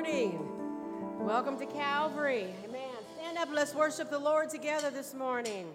morning. Welcome to Calvary. Amen. Stand up. Let's worship the Lord together this morning.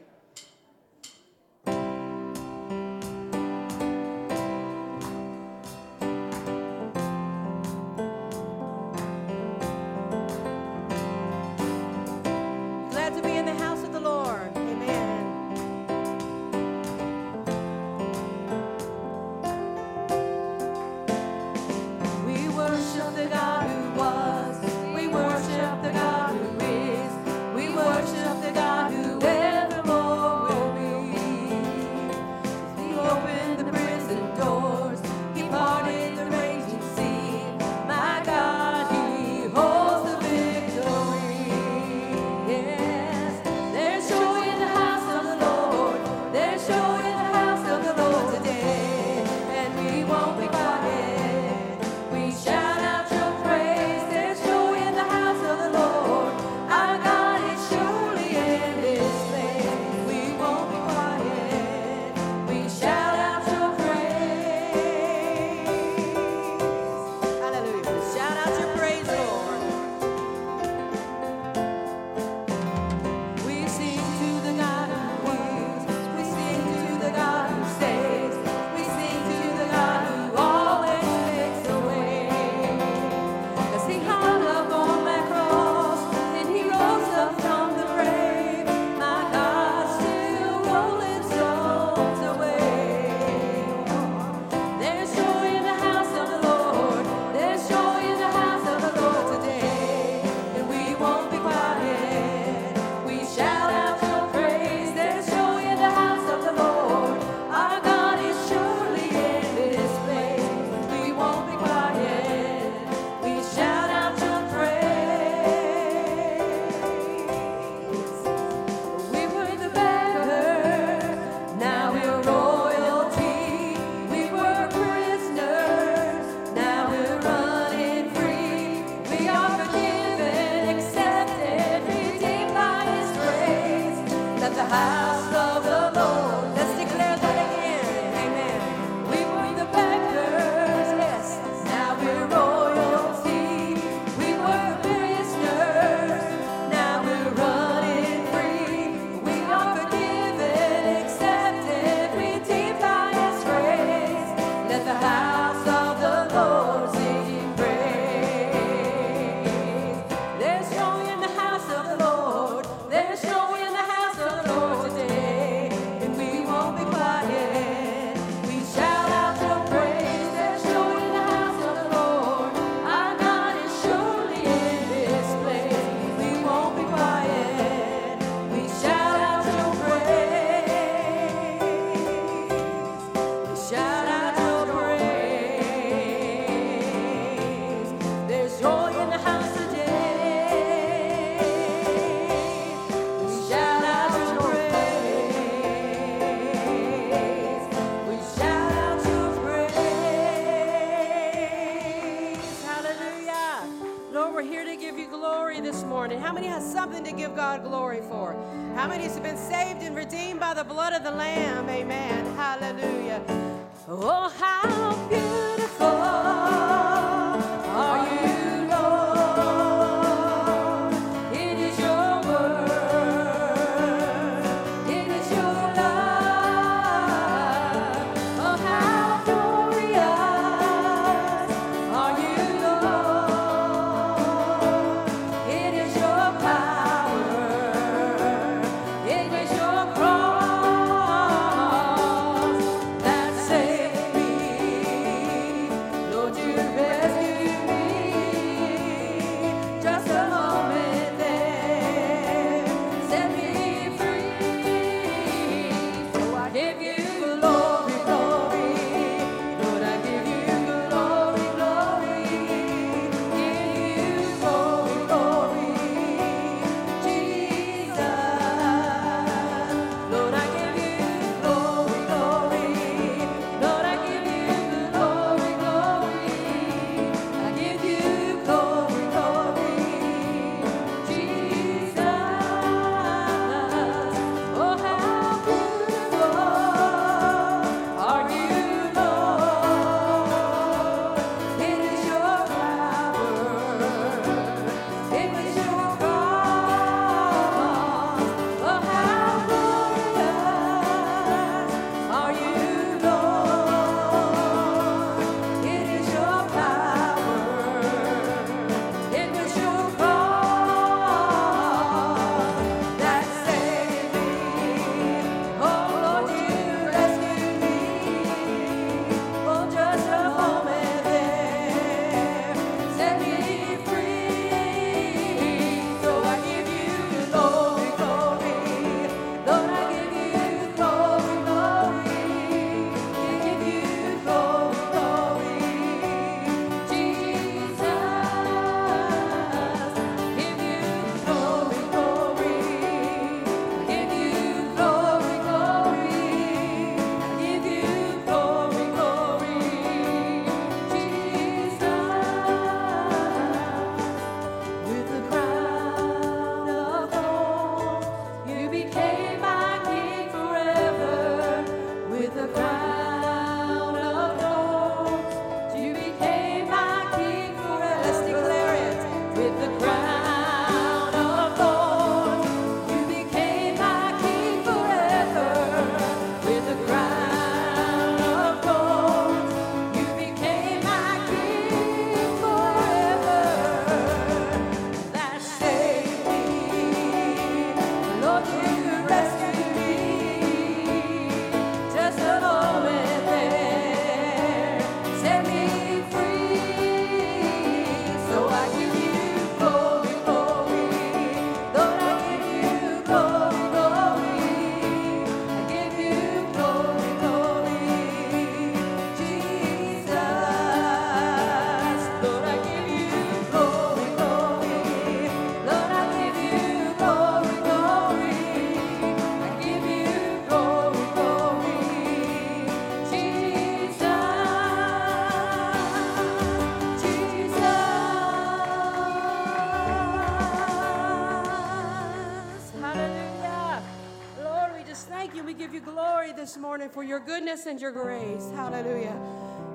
Morning for your goodness and your grace. Hallelujah.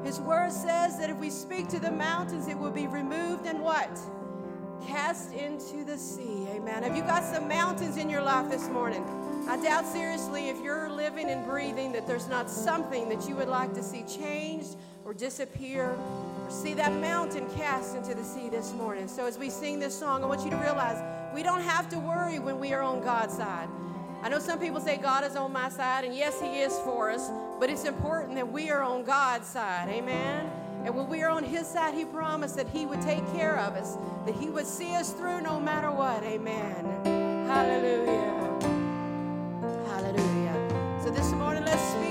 His word says that if we speak to the mountains, it will be removed and what? Cast into the sea. Amen. Have you got some mountains in your life this morning? I doubt seriously if you're living and breathing that there's not something that you would like to see changed or disappear or see that mountain cast into the sea this morning. So as we sing this song, I want you to realize we don't have to worry when we are on God's side. I know some people say God is on my side, and yes, He is for us, but it's important that we are on God's side. Amen. And when we are on His side, He promised that He would take care of us, that He would see us through no matter what. Amen. Hallelujah. Hallelujah. So this morning, let's speak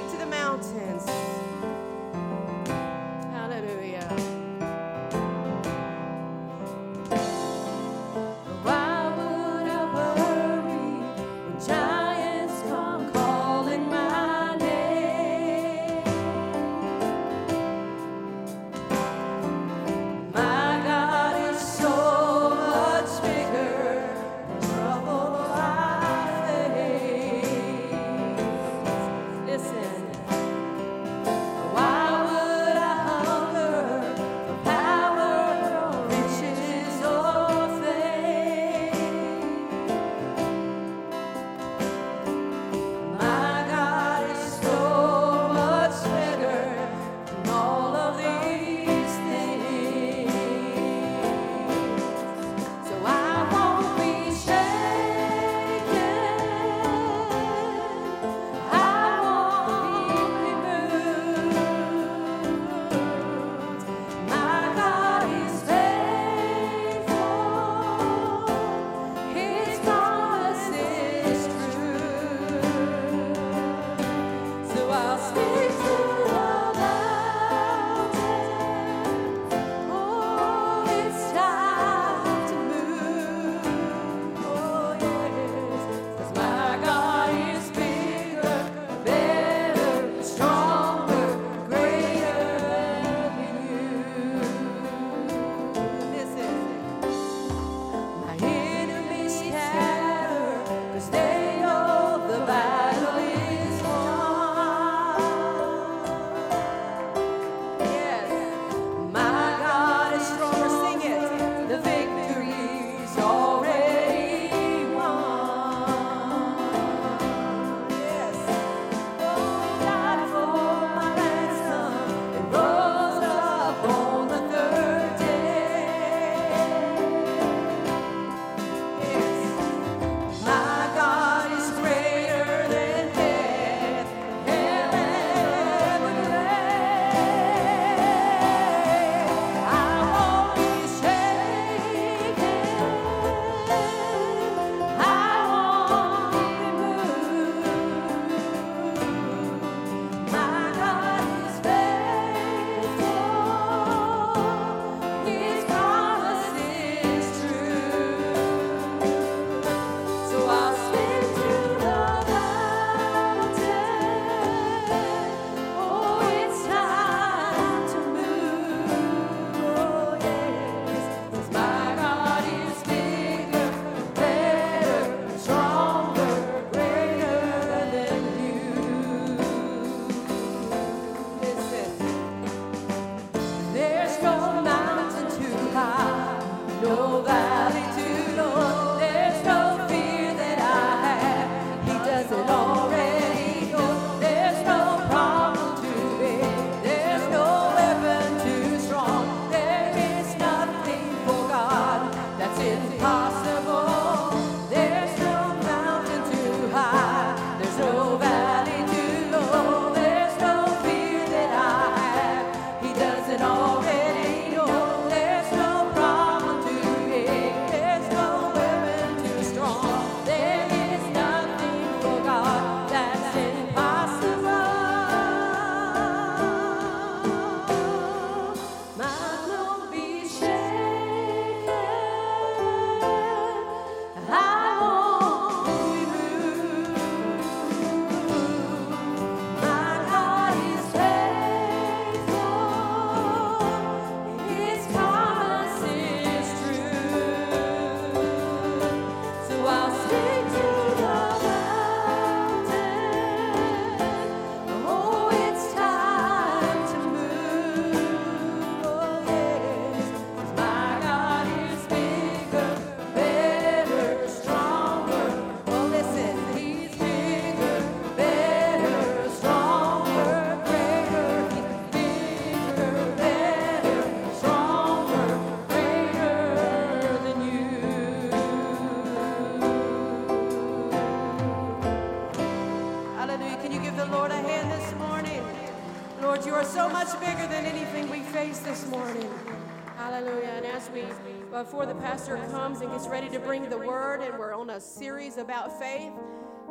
before the pastor comes and gets ready to bring the word, and we're on a series about faith,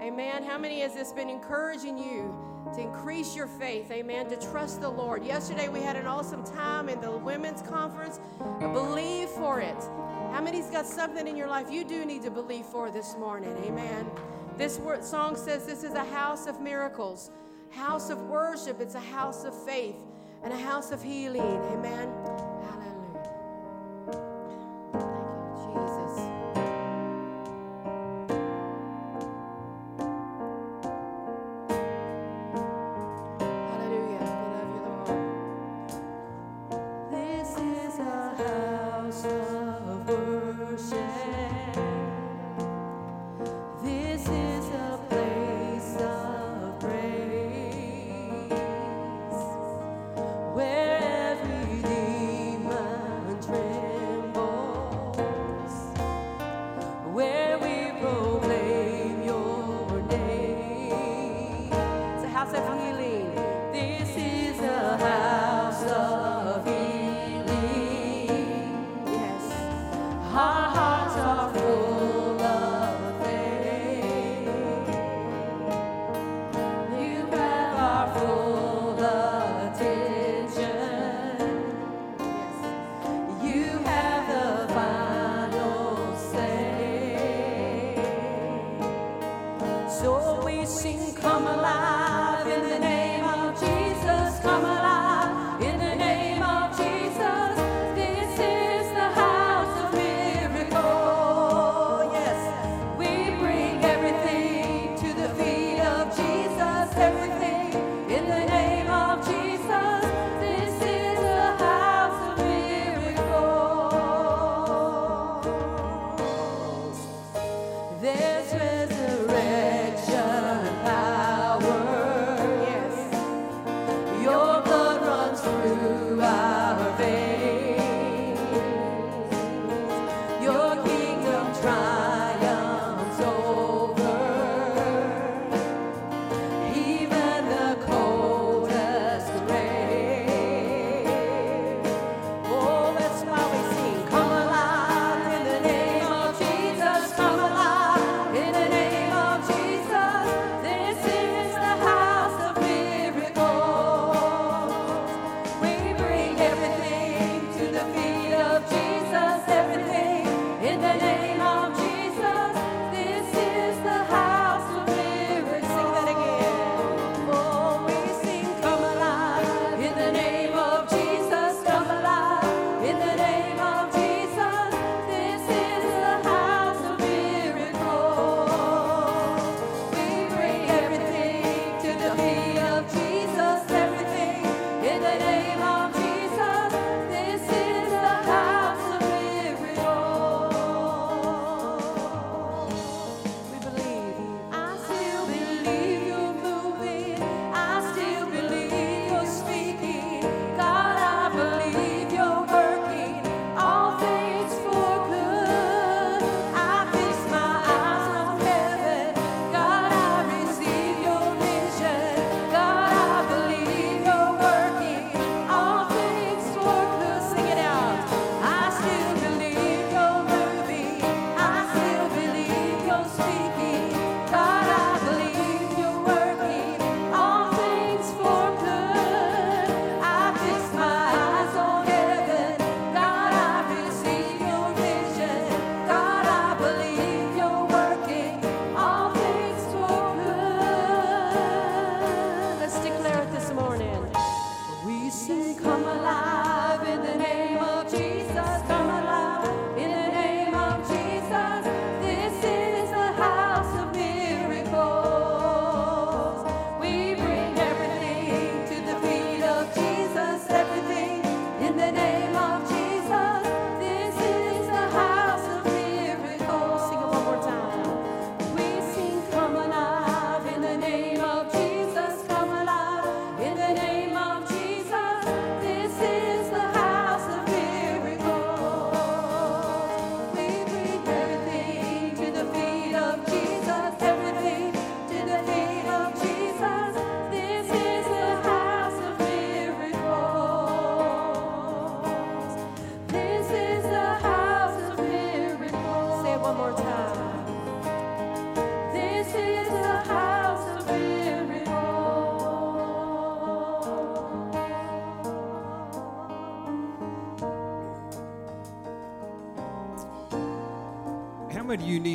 amen. How many has this been encouraging you to increase your faith, amen, to trust the Lord? Yesterday we had an awesome time in the women's conference. Believe for it. How many's got something in your life you do need to believe for this morning? Amen. This word, song says this is a house of miracles, house of worship. It's a house of faith and a house of healing. Amen.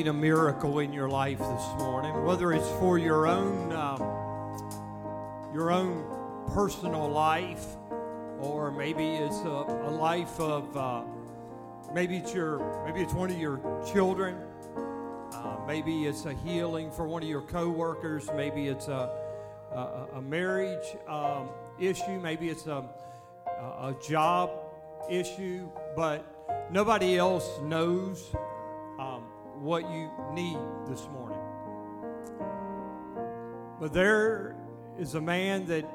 A miracle in your life this morning? Whether it's for your own, um, your own personal life, or maybe it's a, a life of, uh, maybe it's your, maybe it's one of your children. Uh, maybe it's a healing for one of your coworkers. Maybe it's a, a, a marriage um, issue. Maybe it's a, a job issue. But nobody else knows what you need this morning. But there is a man that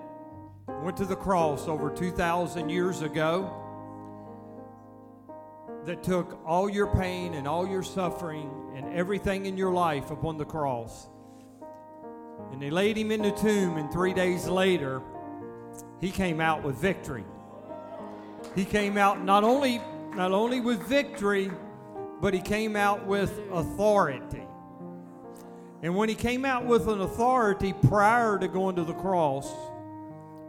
went to the cross over 2,000 years ago that took all your pain and all your suffering and everything in your life upon the cross. And they laid him in the tomb, and three days later, he came out with victory. He came out not only, not only with victory, but he came out with authority. And when he came out with an authority prior to going to the cross,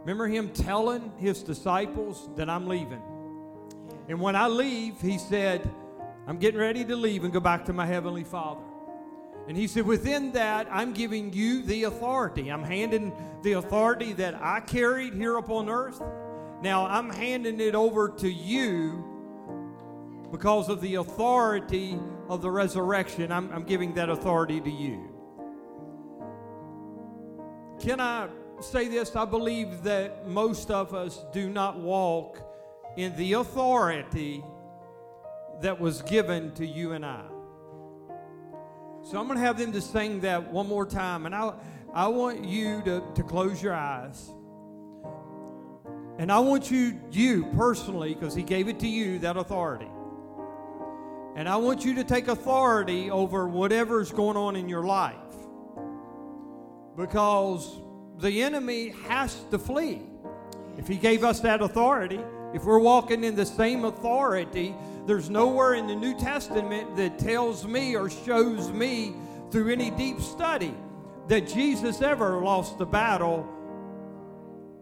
remember him telling his disciples that I'm leaving. And when I leave, he said, I'm getting ready to leave and go back to my heavenly Father. And he said, Within that, I'm giving you the authority. I'm handing the authority that I carried here upon earth. Now, I'm handing it over to you because of the authority of the resurrection, I'm, I'm giving that authority to you. Can I say this? I believe that most of us do not walk in the authority that was given to you and I. So I'm going to have them to sing that one more time. And I, I want you to, to close your eyes. And I want you, you personally, because he gave it to you, that authority. And I want you to take authority over whatever's going on in your life. Because the enemy has to flee. If he gave us that authority, if we're walking in the same authority, there's nowhere in the New Testament that tells me or shows me through any deep study that Jesus ever lost the battle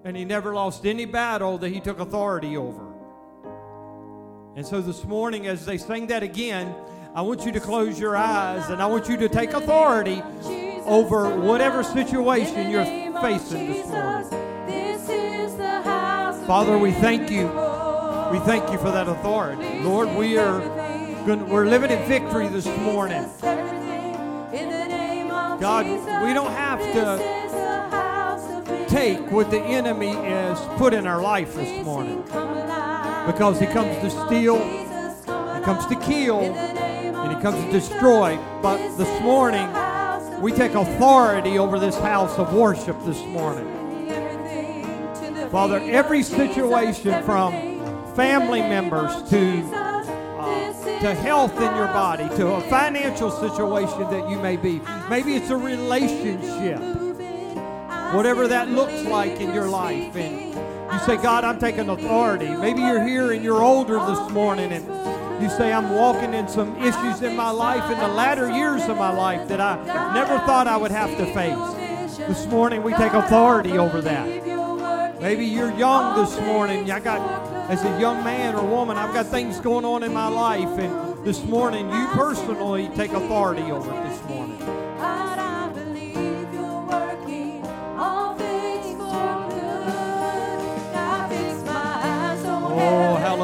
and he never lost any battle that he took authority over. And so this morning, as they sing that again, I want you to close your eyes and I want you to take authority over whatever situation you're facing this morning. Father, we thank you. We thank you for that authority. Lord, we are we're living in victory this morning. God, we don't have to take what the enemy has put in our life this morning because he comes to steal, he comes to kill, and he comes to destroy. But this morning, we take authority over this house of worship this morning. Father, every situation from family members to uh, to health in your body, to a financial situation that you may be. Maybe it's a relationship, whatever that looks like in your life. And you say, God, I'm taking authority. Maybe you're here and you're older this morning and you say, I'm walking in some issues in my life, in the latter years of my life that I never thought I would have to face. This morning, we take authority over that. Maybe you're young this morning. I got, as a young man or woman, I've got things going on in my life, and this morning, you personally take authority over it this morning.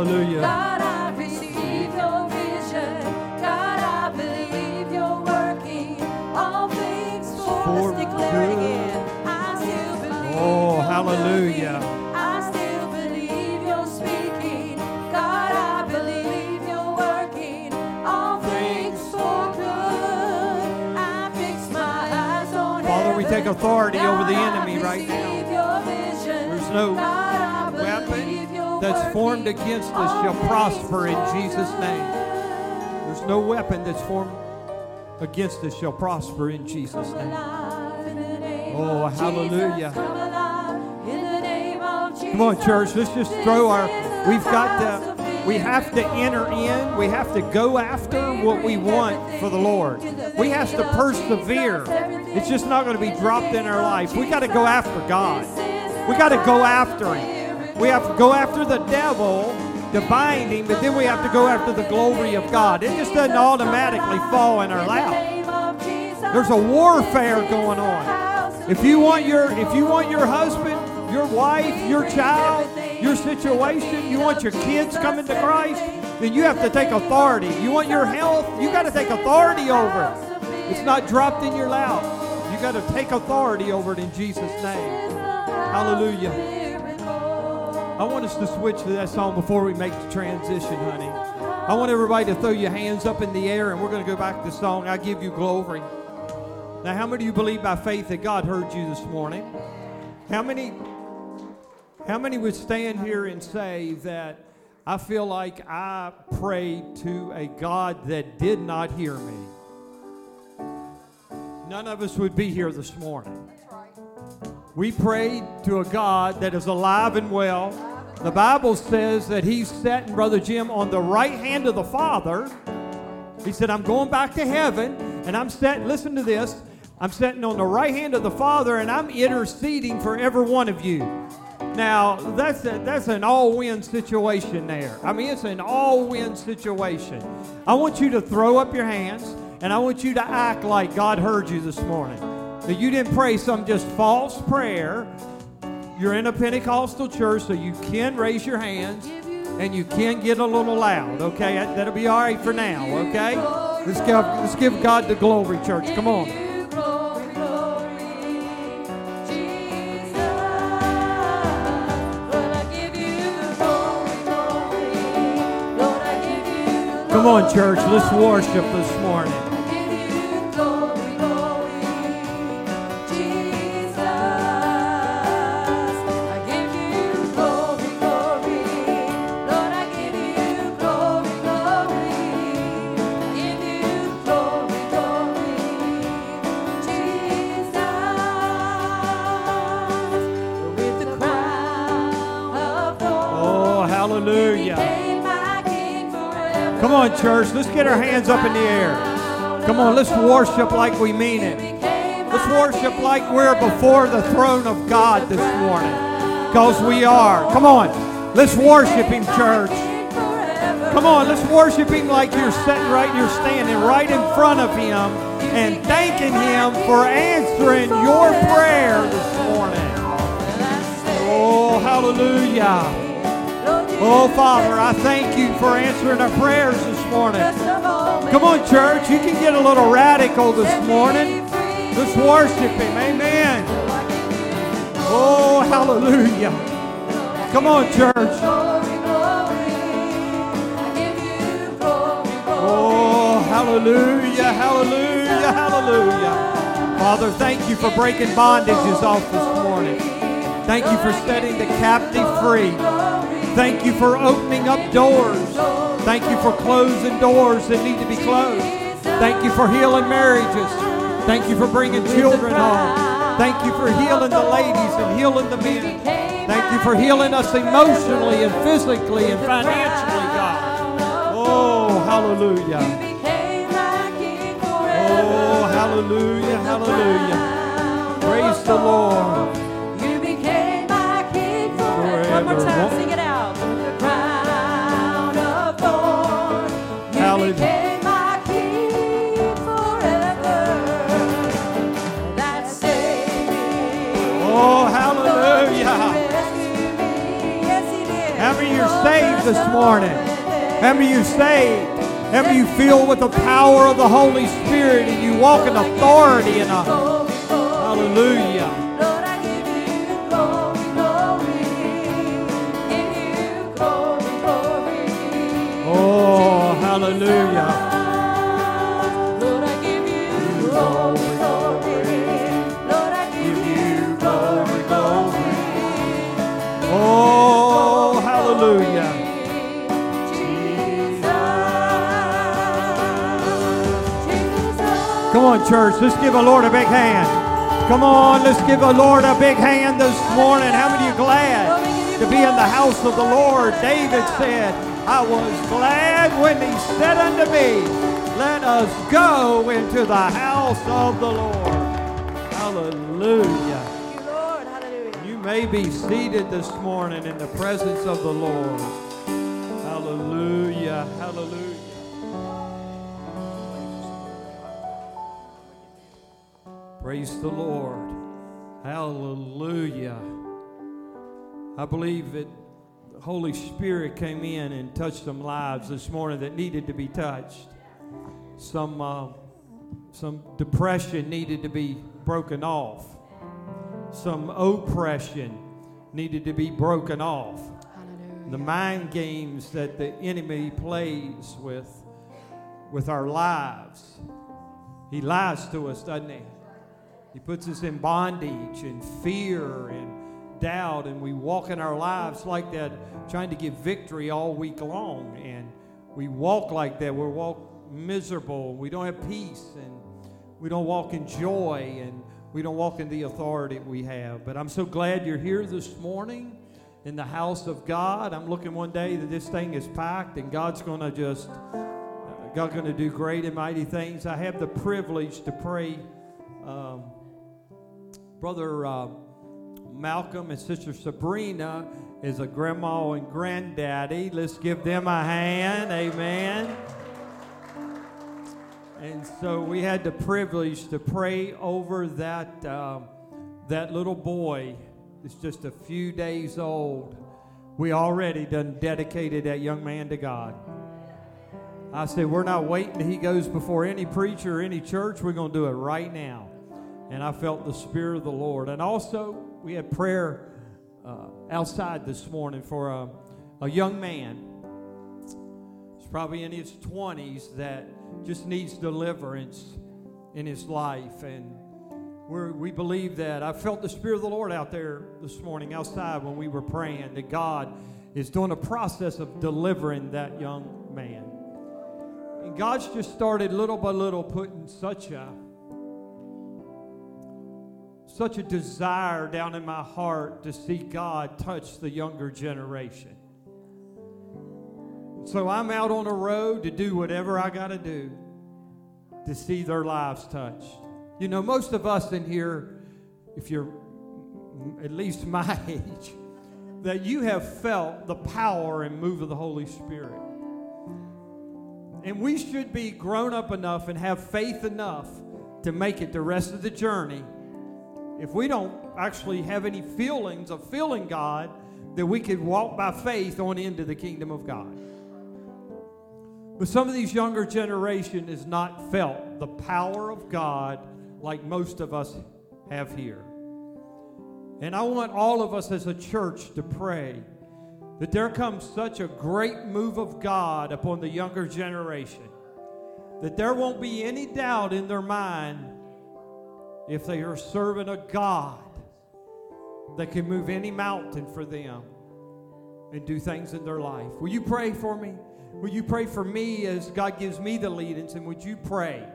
Hallelujah. God, I receive your vision. God, I believe you're working all things for, For us. Declare good. again. I still believe Oh, hallelujah. working. I still believe you're speaking. God, I believe you're working all things for good. I fix my eyes on Father, we take authority over the enemy right now. receive your vision. There's no that's formed against us shall prosper in Jesus' name. There's no weapon that's formed against us shall prosper in Jesus' name. Oh, hallelujah. Come on, church, let's just throw our. We've got to. We have to enter in. We have to go after what we want for the Lord. We have to persevere. It's just not going to be dropped in our life. We got to go after God. We got to go after Him. We have to go after the devil to bind him, but then we have to go after the glory of God. It just doesn't automatically fall in our lap. There's a warfare going on. If you want your if you want your husband, your wife, your child, your situation, you want your kids coming to Christ, then you have to take authority. You want your health, you got to take authority over it. It's not dropped in your lap. You got to take authority over it in Jesus' name. Hallelujah. I want us to switch to that song before we make the transition, honey. I want everybody to throw your hands up in the air and we're going to go back to the song, I Give You Glory. Now, how many of you believe by faith that God heard you this morning? How many, how many would stand here and say that I feel like I prayed to a God that did not hear me? None of us would be here this morning. We prayed to a God that is alive and well. The Bible says that He's sitting, Brother Jim, on the right hand of the Father. He said, I'm going back to heaven, and I'm sitting, listen to this, I'm sitting on the right hand of the Father, and I'm interceding for every one of you. Now, that's, a, that's an all win situation there. I mean, it's an all win situation. I want you to throw up your hands, and I want you to act like God heard you this morning. That you didn't pray some just false prayer. You're in a Pentecostal church, so you can raise your hands and you can get a little loud, okay? That- That'll be all right for now, okay? Let's give, let's give God the glory, church. Come on. Come on, church. Let's worship this morning. On, church. Let's get our hands up in the air. Come on, let's worship like we mean it. Let's worship like we're before the throne of God this morning. Because we are. Come on. Let's worship Him, church. Come on, let's worship Him like you're sitting right, you're standing right in front of Him and thanking Him for answering your prayer this morning. Oh, hallelujah. Oh, Father, I thank you for answering our prayers morning. Come on, church. You can get a little radical this morning. Let's worship Him. Amen. Oh, hallelujah. Come on, church. Oh, hallelujah, hallelujah, hallelujah. Father, thank you for breaking bondages off this morning. Thank you for setting the captive free. Thank you for opening up doors. Thank you for closing doors that need to be closed. Thank you for healing marriages. Thank you for bringing children home. Thank you for healing the ladies and healing the men. Thank you for healing us emotionally and physically and financially, God. Oh, hallelujah. Oh, hallelujah, hallelujah. Praise the Lord. You became my king forever. One more time, this morning? Many you saved? Many you feel with the power of the Holy Spirit and you walk in authority and a hallelujah? Oh, Lord, I church. Let's give the Lord a big hand. Come on, let's give the Lord a big hand this morning. How many you glad to be in the house of the Lord? David said, I was glad when he said unto me, Let us go into the house of the Lord. Hallelujah. Lord. Hallelujah. You may be seated this morning in the presence of the Lord. Hallelujah. Hallelujah. Praise the Lord. Hallelujah. I believe that the Holy Spirit came in and touched some lives this morning that needed to be touched. Some, uh, some depression needed to be broken off. Some oppression needed to be broken off. Hallelujah. The mind games that the enemy plays with, with our lives. He lies to us, doesn't he? He puts us in bondage and fear and doubt, and we walk in our lives like that, trying to get victory all week long. And we walk like that. We walk miserable. We don't have peace, and we don't walk in joy, and we don't walk in the authority we have. But I'm so glad you're here this morning in the house of God. I'm looking one day that this thing is packed, and God's going to just, God's going to do great and mighty things. I have the privilege to pray. Um, Brother uh, Malcolm and Sister Sabrina is a grandma and granddaddy. Let's give them a hand. Amen. And so we had the privilege to pray over that, um, that little boy that's just a few days old. We already done dedicated that young man to God. I said, we're not waiting he goes before any preacher or any church. We're going to do it right now. And I felt the Spirit of the Lord. And also, we had prayer uh, outside this morning for a, a young man. He's probably in his 20s that just needs deliverance in his life. And we believe that. I felt the Spirit of the Lord out there this morning outside when we were praying that God is doing a process of delivering that young man. And God's just started little by little putting such a such a desire down in my heart to see God touch the younger generation. So I'm out on the road to do whatever I got to do to see their lives touched. You know, most of us in here, if you're at least my age, that you have felt the power and move of the Holy Spirit. And we should be grown up enough and have faith enough to make it the rest of the journey if we don't actually have any feelings of feeling God, that we could walk by faith on into the kingdom of God. But some of these younger generation has not felt the power of God like most of us have here. And I want all of us as a church to pray that there comes such a great move of God upon the younger generation that there won't be any doubt in their mind if they are serving a God that can move any mountain for them and do things in their life. Will you pray for me? Will you pray for me as God gives me the leadings? And would you pray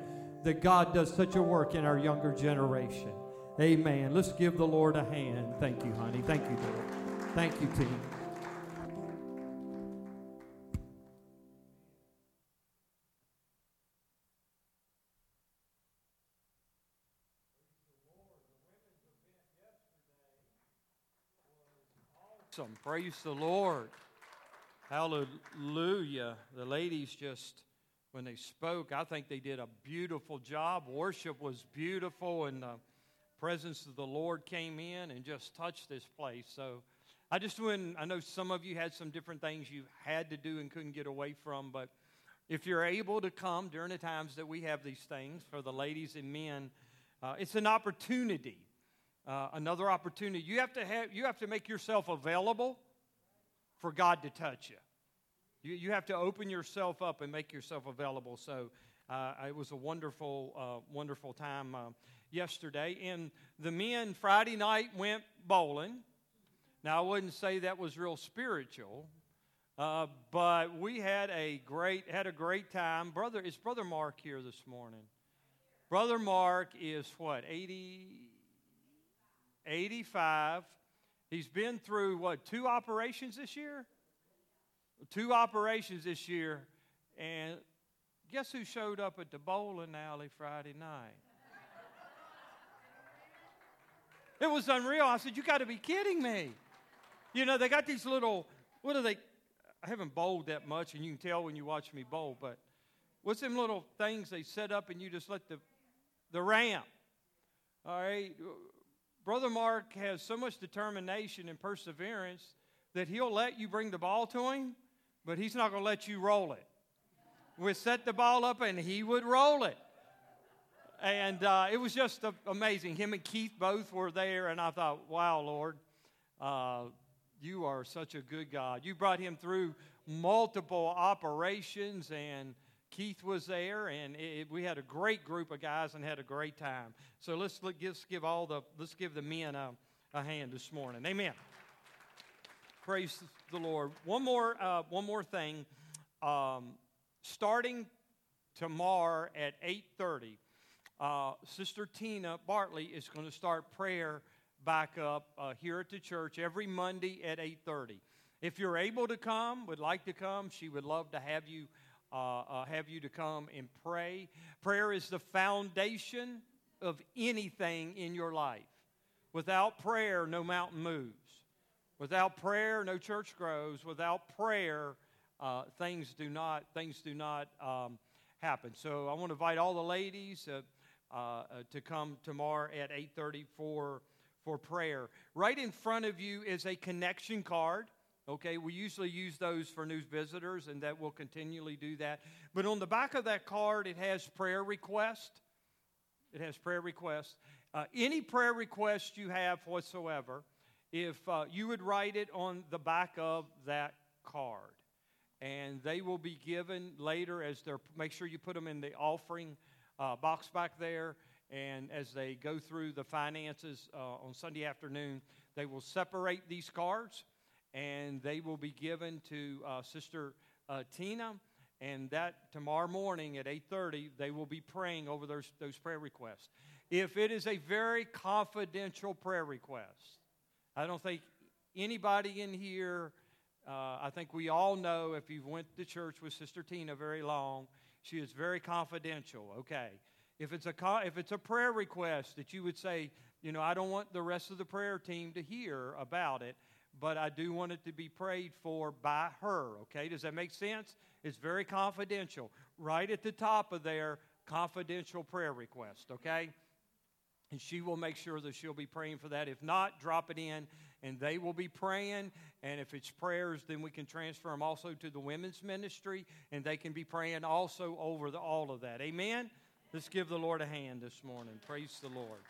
that God does such a work in our younger generation? Amen. Let's give the Lord a hand. Thank you, honey. Thank you, Lord. Thank you, team. Praise the Lord. Hallelujah. The ladies just, when they spoke, I think they did a beautiful job. Worship was beautiful, and the presence of the Lord came in and just touched this place. So I just went, I know some of you had some different things you had to do and couldn't get away from, but if you're able to come during the times that we have these things for the ladies and men, uh, it's an opportunity uh, another opportunity. You have to have you have to make yourself available for God to touch you. You, you have to open yourself up and make yourself available. So uh, it was a wonderful, uh, wonderful time uh, yesterday. And the men Friday night went bowling. Now I wouldn't say that was real spiritual, uh, but we had a great had a great time. Brother, is Brother Mark here this morning? Brother Mark is what eighty 85. He's been through, what, two operations this year? Two operations this year. And guess who showed up at the bowling alley Friday night? It was unreal. I said, You got to be kidding me. You know, they got these little, what are they? I haven't bowled that much, and you can tell when you watch me bowl, but what's them little things they set up and you just let the, the ramp? All right. Brother Mark has so much determination and perseverance that he'll let you bring the ball to him, but he's not going to let you roll it. We set the ball up and he would roll it. And uh, it was just amazing. Him and Keith both were there, and I thought, wow, Lord, uh, you are such a good God. You brought him through multiple operations, and Keith was there, and it, we had a great group of guys and had a great time. So let's, let's give, all the let's give the men a, a hand this morning. Amen. Praise the Lord. One more uh, one more thing. Um, starting tomorrow at eight thirty, uh, Sister Tina Bartley is going to start prayer back up uh, here at the church every Monday at 8:30. If you're able to come, would like to come, she would love to have you uh, uh, have you to come and pray. Prayer is the foundation of anything in your life. Without prayer, no mountain moves. Without prayer, no church grows. Without prayer, uh, things do not things do not um, happen. So I want to invite all the ladies uh, uh, to come tomorrow at 8:30 for for prayer. Right in front of you is a connection card. Okay, we usually use those for new visitors, and that will continually do that. But on the back of that card, it has prayer request. It has prayer request. Uh, any prayer request you have whatsoever, if uh, you would write it on the back of that card, and they will be given later as they're. Make sure you put them in the offering uh, box back there. And as they go through the finances uh, on Sunday afternoon, they will separate these cards and they will be given to uh, Sister uh, Tina. And that tomorrow morning at 8:30, they will be praying over those, those prayer requests. If it is a very confidential prayer request, I don't think anybody in here. Uh, I think we all know if you've went to church with Sister Tina very long, she is very confidential. Okay, if it's a if it's a prayer request that you would say, you know, I don't want the rest of the prayer team to hear about it, but I do want it to be prayed for by her, okay? Does that make sense? It's very confidential. Right at the top of there, confidential prayer request, okay? And she will make sure that she'll be praying for that. If not, drop it in and they will be praying. And if it's prayers, then we can transfer them also to the women's ministry and they can be praying also over the, all of that. Amen? Let's give the Lord a hand this morning. Praise the Lord.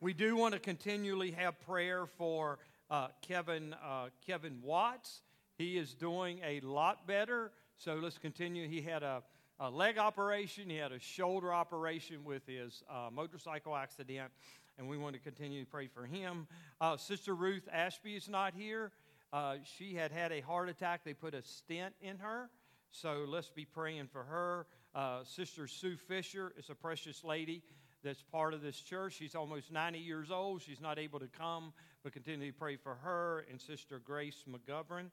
We do want to continually have prayer for uh, Kevin, uh, Kevin Watts. He is doing a lot better. So let's continue. He had a, a leg operation, he had a shoulder operation with his uh, motorcycle accident, and we want to continue to pray for him. Uh, Sister Ruth Ashby is not here. Uh, she had had a heart attack. They put a stent in her. So let's be praying for her. Uh, Sister Sue Fisher is a precious lady that's part of this church. She's almost 90 years old. She's not able to come, but continue to pray for her and Sister Grace McGovern.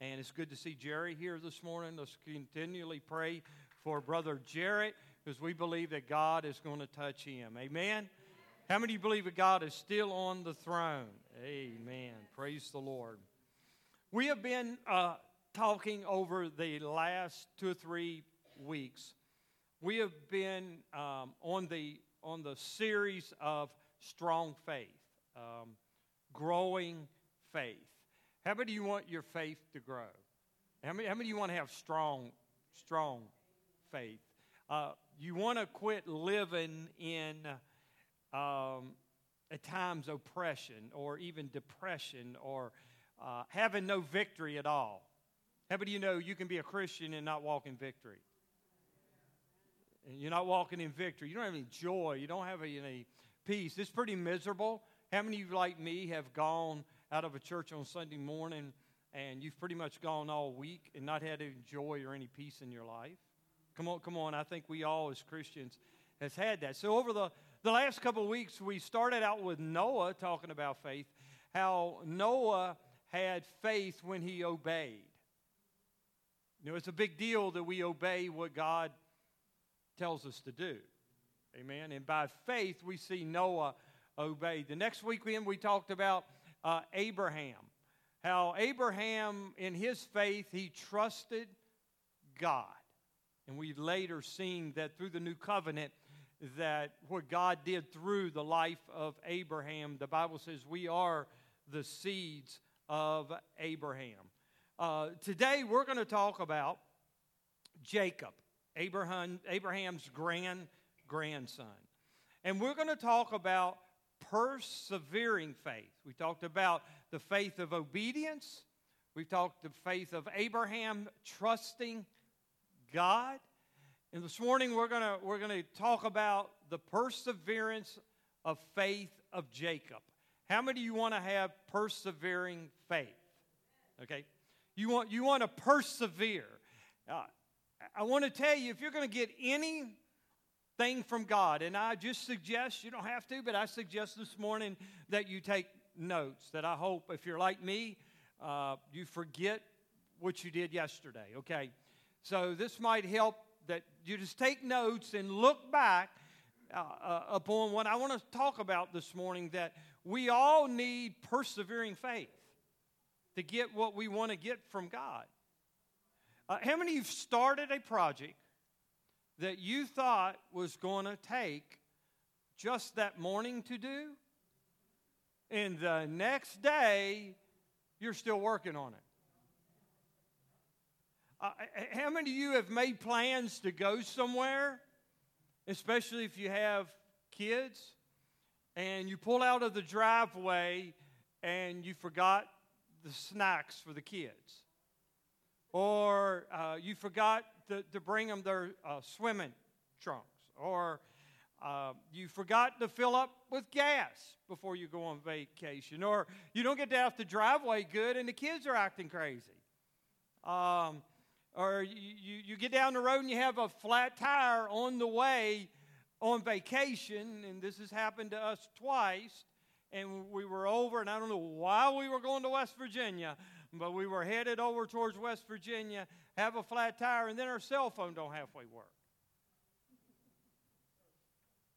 And it's good to see Jerry here this morning. Let's continually pray for Brother Jarrett because we believe that God is going to touch him. Amen? How many believe that God is still on the throne? Amen. Praise the Lord. We have been uh, talking over the last two or three weeks. We have been um, on the on the series of strong faith, um, growing faith. How many of you want your faith to grow? How many, how many of you want to have strong, strong faith? Uh, you want to quit living in, um, at times, oppression or even depression or uh, having no victory at all. How many of you know you can be a Christian and not walk in victory? You're not walking in victory. You don't have any joy. You don't have any peace. It's pretty miserable. How many of you, like me, have gone out of a church on Sunday morning and you've pretty much gone all week and not had any joy or any peace in your life? Come on, come on. I think we all as Christians has had that. So over the, the last couple of weeks, we started out with Noah talking about faith, how Noah had faith when he obeyed. You know, it's a big deal that we obey what God tells us to do. Amen. And by faith, we see Noah obeyed. The next weekend, we talked about uh, Abraham, how Abraham, in his faith, he trusted God. And we later seen that through the new covenant, that what God did through the life of Abraham, the Bible says we are the seeds of Abraham. Uh, today we're going to talk about Jacob, Abraham, Abraham's grand grandson. And we're going to talk about persevering faith. We talked about the faith of obedience. We've talked the faith of Abraham trusting God. And this morning we're going to we're going to talk about the perseverance of faith of Jacob. How many of you want to have persevering faith? Okay? You want you want to persevere. Uh, I want to tell you if you're going to get anything from God. And I just suggest, you don't have to, but I suggest this morning that you take notes. That I hope, if you're like me, uh, you forget what you did yesterday, okay? So this might help that you just take notes and look back uh, uh, upon what I want to talk about this morning that we all need persevering faith to get what we want to get from God. Uh, how many of you started a project that you thought was going to take just that morning to do, and the next day you're still working on it. Uh, how many of you have made plans to go somewhere, especially if you have kids, and you pull out of the driveway and you forgot the snacks for the kids? Or uh, you forgot to, to bring them their uh, swimming trunks, or uh, you forgot to fill up with gas before you go on vacation, or you don't get out the driveway good and the kids are acting crazy. Um, or you, you, you get down the road and you have a flat tire on the way on vacation, and this has happened to us twice. And we were over, and I don't know why we were going to West Virginia, but we were headed over towards West Virginia, have a flat tire, and then our cell phone don't halfway work.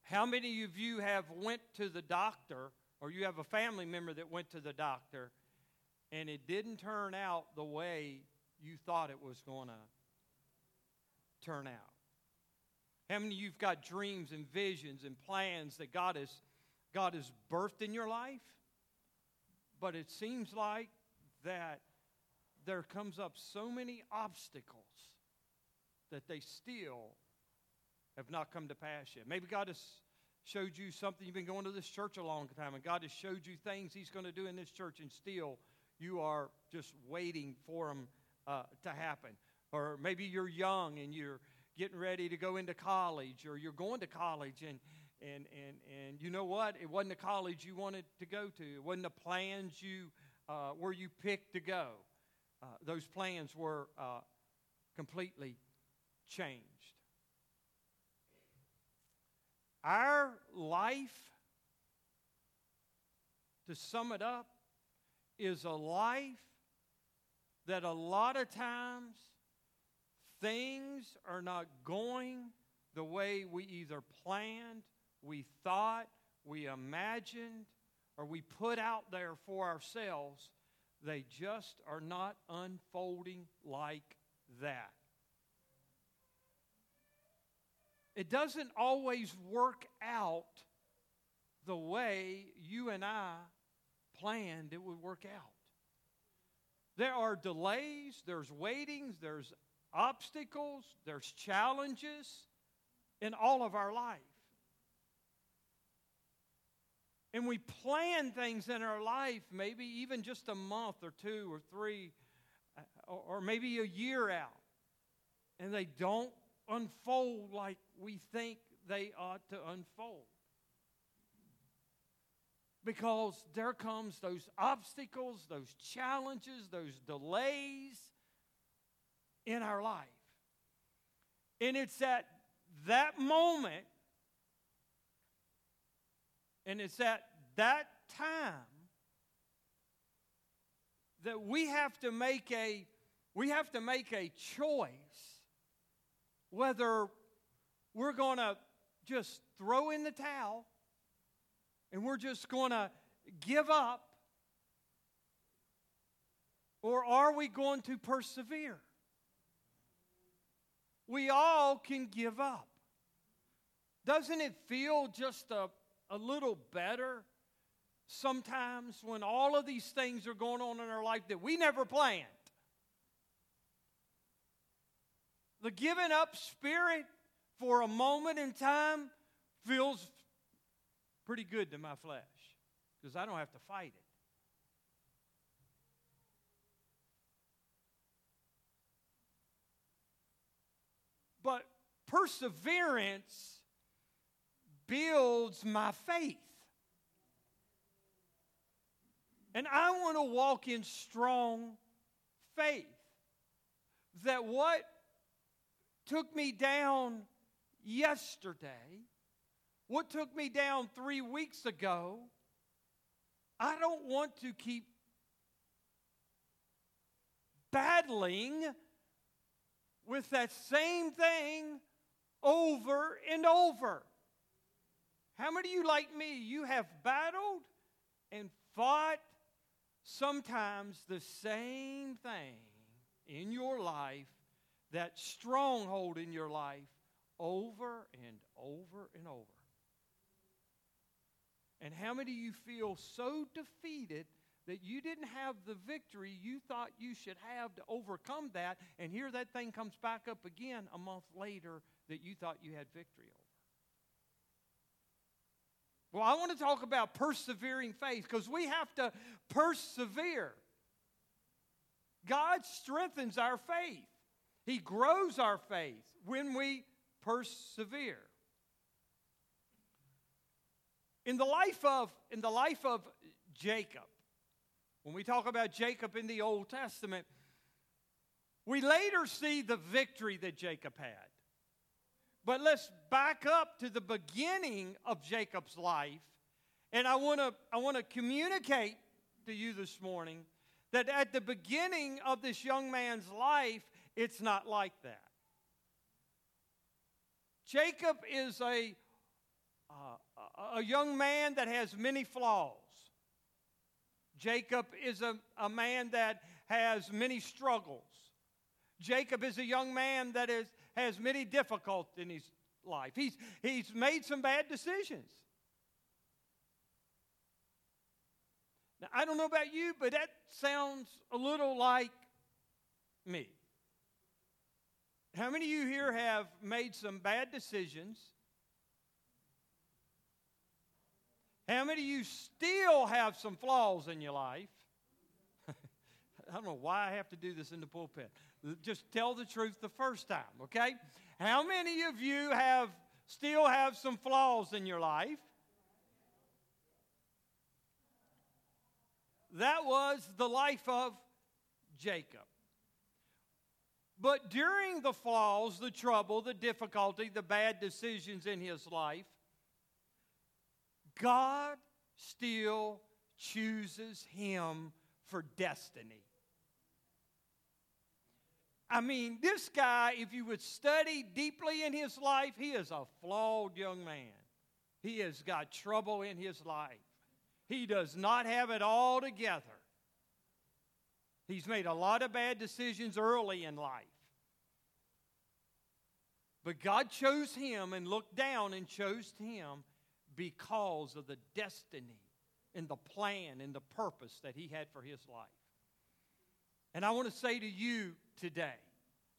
How many of you have went to the doctor, or you have a family member that went to the doctor, and it didn't turn out the way you thought it was going to turn out? How many of you've got dreams and visions and plans that God has, God has birthed in your life? But it seems like that there comes up so many obstacles that they still have not come to pass yet. Maybe God has showed you something. You've been going to this church a long time, and God has showed you things He's going to do in this church, and still you are just waiting for them uh, to happen. Or maybe you're young and you're getting ready to go into college, or you're going to college, and and and and you know what? It wasn't the college you wanted to go to. It wasn't the plans you uh, where you picked to go uh, those plans were uh, completely changed. Our life, to sum it up, is a life that a lot of times things are not going the way we either planned, we thought, we imagined, or we put out there for ourselves they just are not unfolding like that. It doesn't always work out the way you and I planned it would work out. There are delays, there's waitings, there's obstacles, there's challenges in all of our life. And we plan things in our life, maybe even just a month or two or three, uh, or maybe a year out, and they don't unfold like we think they ought to unfold. Because there comes those obstacles, those challenges, those delays in our life. And it's at that moment and it's at that time that we have to make a we have to make a choice whether we're going to just throw in the towel and we're just going to give up Or are we going to persevere? We all can give up. Doesn't it feel just a, a little better sometimes when all of these things are going on in our life that we never planned? The giving up spirit for a moment in time feels pretty good to my flesh because I don't have to fight it. But perseverance builds my faith. And I want to walk in strong faith that what took me down yesterday, what took me down three weeks ago, I don't want to keep battling with that same thing over and over. How many of you, like me, you have battled and fought sometimes the same thing in your life, that stronghold in your life, over and over and over? And how many of you feel so defeated that you didn't have the victory you thought you should have to overcome that, and here that thing comes back up again a month later that you thought you had victory over? Well, I want to talk about persevering faith because we have to persevere. God strengthens our faith, He grows our faith when we persevere. In the life of, in the life of Jacob, when we talk about Jacob in the Old Testament, we later see the victory that Jacob had. But let's back up to the beginning of Jacob's life. And I want to I want to communicate to you this morning that at the beginning of this young man's life, it's not like that. Jacob is a, uh, a young man that has many flaws. Jacob is a, a man that has many struggles. Jacob is a young man that is, has many difficulties in his life. He's, he's made some bad decisions. Now, I don't know about you, but that sounds a little like me. How many of you here have made some bad decisions? How many of you still have some flaws in your life? I don't know why I have to do this in the pulpit. Just tell the truth the first time, okay? How many of you have still have some flaws in your life? That was the life of Jacob. But during the flaws, the trouble, the difficulty, the bad decisions in his life, God still chooses him for destiny. I mean, this guy, if you would study deeply in his life, he is a flawed young man. He has got trouble in his life. He does not have it all together. He's made a lot of bad decisions early in life. But God chose him and looked down and chose him because of the destiny and the plan and the purpose that he had for his life. And I want to say to you today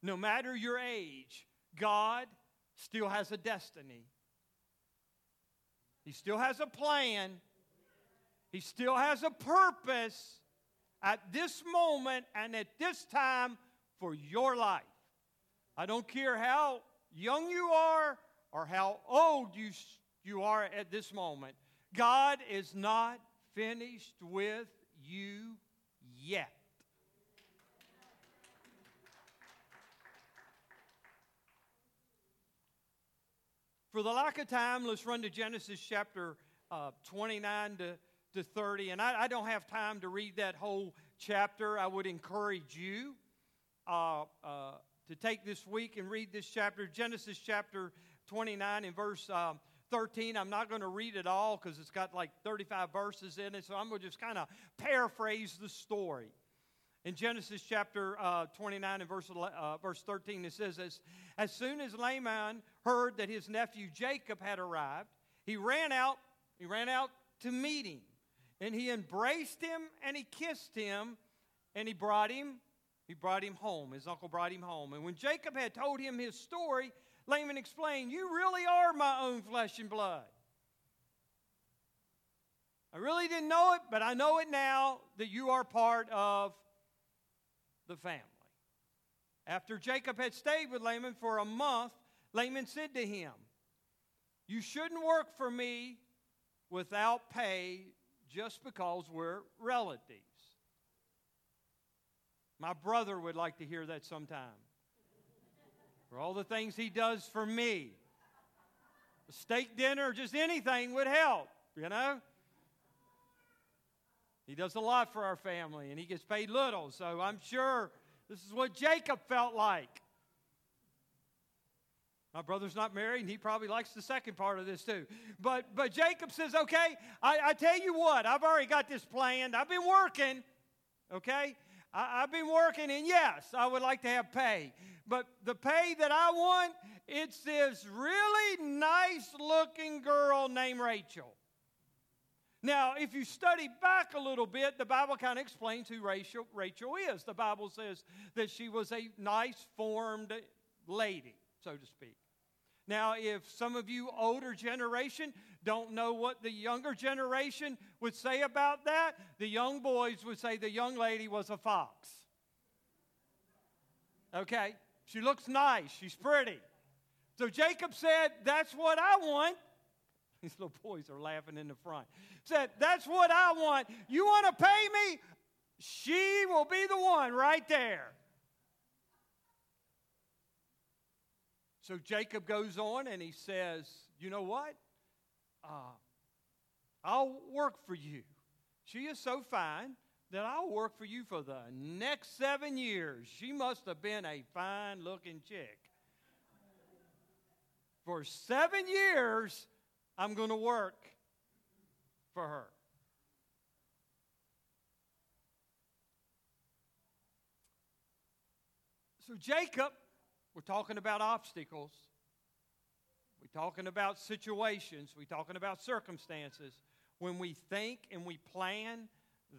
no matter your age, God still has a destiny. He still has a plan. He still has a purpose at this moment and at this time for your life. I don't care how young you are or how old you, you are at this moment. God is not finished with you yet. For the lack of time, let's run to Genesis chapter uh, 29 to, to 30. And I, I, don't have time to read that whole chapter. I would encourage you uh, uh, to take this week and read this chapter, Genesis chapter 29 and verse um, 13. I'm not going to read it all because it's got like 35 verses in it, so I'm going to just kind of paraphrase the story. In Genesis chapter uh, 29 and verse, uh, verse 13, it says, as, as soon as Laban heard that his nephew Jacob had arrived, he ran out, he ran out to meet him. And he embraced him and he kissed him and he brought him, he brought him home. His uncle brought him home. And when Jacob had told him his story, Laban explained, You really are my own flesh and blood. I really didn't know it, but I know it now that you are part of the family. After Jacob had stayed with Laban for a month, Laban said to him, You shouldn't work for me without pay just because we're relatives. My brother would like to hear that sometime. For all the things he does for me. A steak dinner, just anything would help, you know? He does a lot for our family and he gets paid little, so I'm sure this is what Jacob felt like. My brother's not married, and he probably likes the second part of this too. But, but Jacob says, Okay, I, I tell you what, I've already got this planned. I've been working, okay? I, have been working, and yes, I would like to have pay. But the pay that I want, it's this really nice looking girl named Rachel. Now, if you study back a little bit, the Bible kind of explains who Rachel, Rachel is. The Bible says that she was a nice formed lady, so to speak. Now, if some of you older generation don't know what the younger generation would say about that, the young boys would say the young lady was a fox. Okay? She looks nice, she's pretty. So Jacob said, That's what I want. These little boys are laughing in the front. Said, That's what I want. You want to pay me? She will be the one right there. So Jacob goes on and he says, You know what? Uh, I'll work for you. She is so fine that I'll work for you for the next seven years. She must have been a fine looking chick. For seven years, I'm going to work for her. So Jacob, we're talking about obstacles. We're talking about situations. We're talking about circumstances. When we think and we plan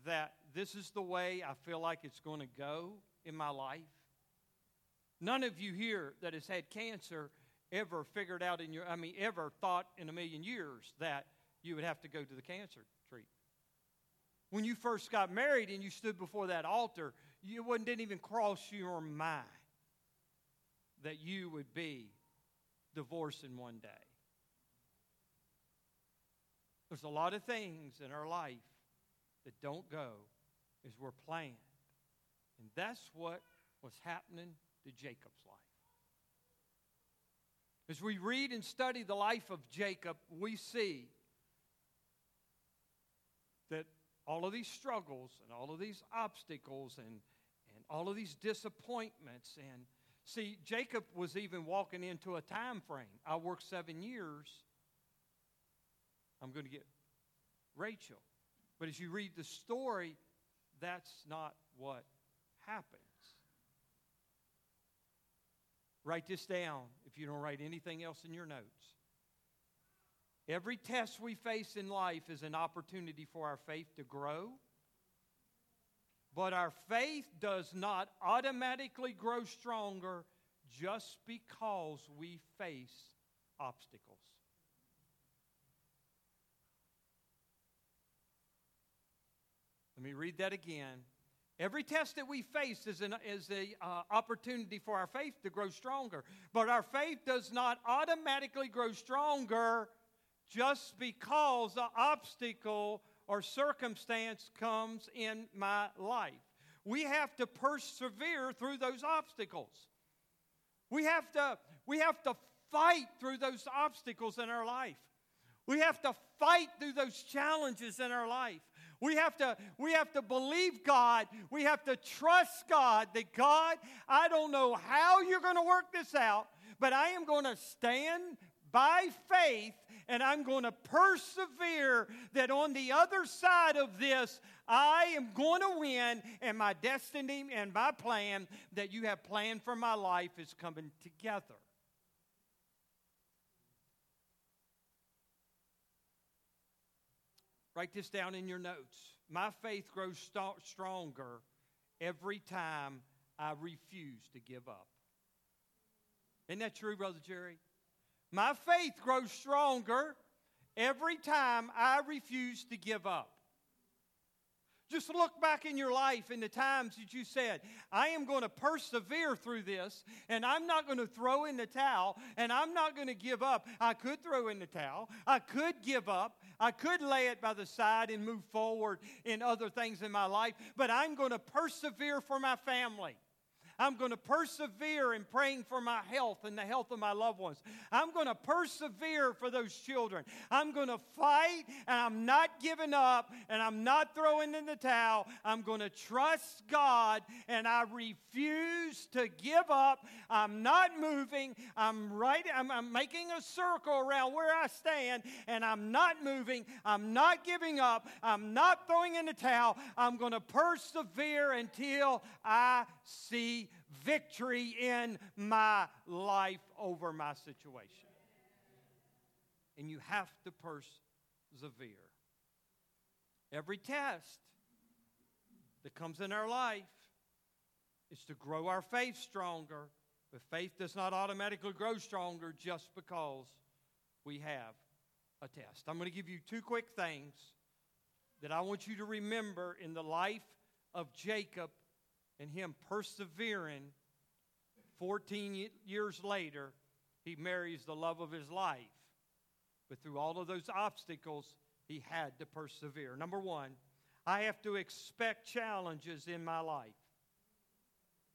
that this is the way I feel like it's going to go in my life, none of you here that has had cancer ever figured out in your, I mean, ever thought in a million years that you would have to go to the cancer treatment. When you first got married and you stood before that altar, you wouldn't didn't even cross your mind that you would be divorcing one day. There's a lot of things in our life that don't go as we're planned. And that's what was happening to Jacob's life. As we read and study the life of Jacob, we see that all of these struggles and all of these obstacles and, and all of these disappointments and see jacob was even walking into a time frame i work seven years i'm going to get rachel but as you read the story that's not what happens Write this down if you don't write anything else in your notes. Every test we face in life is an opportunity for our faith to grow. But our faith does not automatically grow stronger just because we face obstacles. Let me read that again. Every test that we face is an is a, uh, opportunity for our faith to grow stronger. But our faith does not automatically grow stronger just because the obstacle or circumstance comes in my life. We have to persevere through those obstacles. We have to, we have to fight through those obstacles in our life. We have to fight through those challenges in our life. We have to we have to believe God. We have to trust God that God, I don't know how you're going to work this out, but I am going to stand by faith and I'm going to persevere that on the other side of this I am going to win, and my destiny and my plan that you have planned for my life is coming together. Write this down in your notes. My faith grows st- stronger every time I refuse to give up. Isn't that true, Brother Jerry? My faith grows stronger every time I refuse to give up. Just look back in your life in the times that you said, I am going to persevere through this, and I'm not going to throw in the towel, and I'm not going to give up. I could throw in the towel. I could give up. I could lay it by the side and move forward in other things in my life, but I'm going to persevere for my family. I'm going to persevere in praying for my health and the health of my loved ones. I'm going to persevere for those children. I'm going to fight and I'm not giving up and I'm not throwing in the towel. I'm going to trust God and I refuse to give up. I'm not moving. I'm right I'm, I'm making a circle around where I stand and I'm not moving. I'm not giving up. I'm not throwing in the towel. I'm going to persevere until I see victory in my life over my situation. And you have to persevere. Every test that comes in our life is to grow our faith stronger, but faith does not automatically grow stronger just because we have a test. I'm going to give you two quick things that I want you to remember in the life of Jacob and him persevering 14 years later, he marries the love of his life. But through all of those obstacles, he had to persevere. Number one, I have to expect challenges in my life.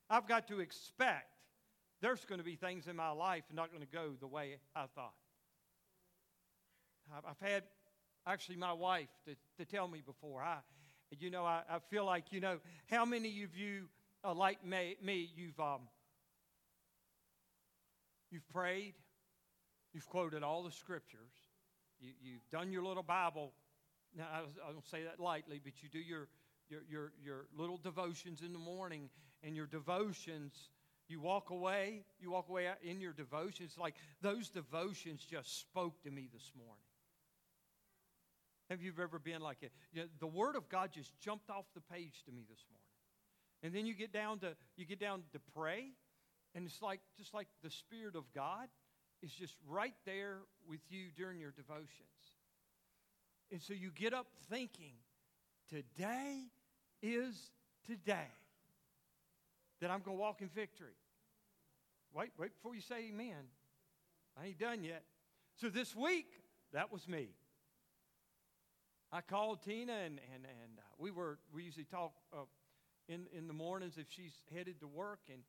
I've got to expect there's going to be things in my life not going to go the way I thought. I've had actually my wife to, to tell me before. I, you know, I, I feel like, you know, how many of you, uh, like me, me you've, um, you've prayed, you've quoted all the scriptures, you, you've done your little Bible. Now, I, I don't say that lightly, but you do your, your, your, your little devotions in the morning, and your devotions, you walk away, you walk away in your devotions. Like those devotions just spoke to me this morning. Have you ever been like it? You know, the Word of God just jumped off the page to me this morning. And then you get down to you get down to pray, and it's like just like the Spirit of God is just right there with you during your devotions. And so you get up thinking, today is today that I'm going to walk in victory. Wait, wait before you say amen. I ain't done yet. So this week, that was me. I called Tina, and, and, and uh, we were we usually talk uh, in in the mornings if she's headed to work, and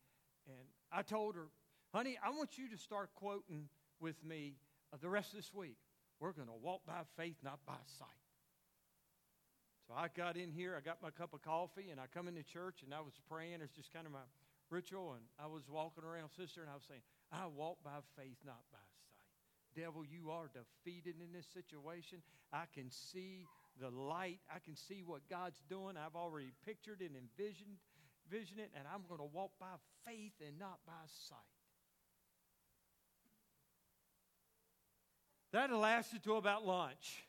and I told her, honey, I want you to start quoting with me uh, the rest of this week. We're going to walk by faith, not by sight. So I got in here, I got my cup of coffee, and I come into church, and I was praying. It's just kind of my ritual, and I was walking around, sister, and I was saying, I walk by faith, not by sight. devil, you are defeated in this situation. I can see the light. I can see what God's doing. I've already pictured and envisioned vision it, and I'm going to walk by faith and not by sight. That lasted till about lunch.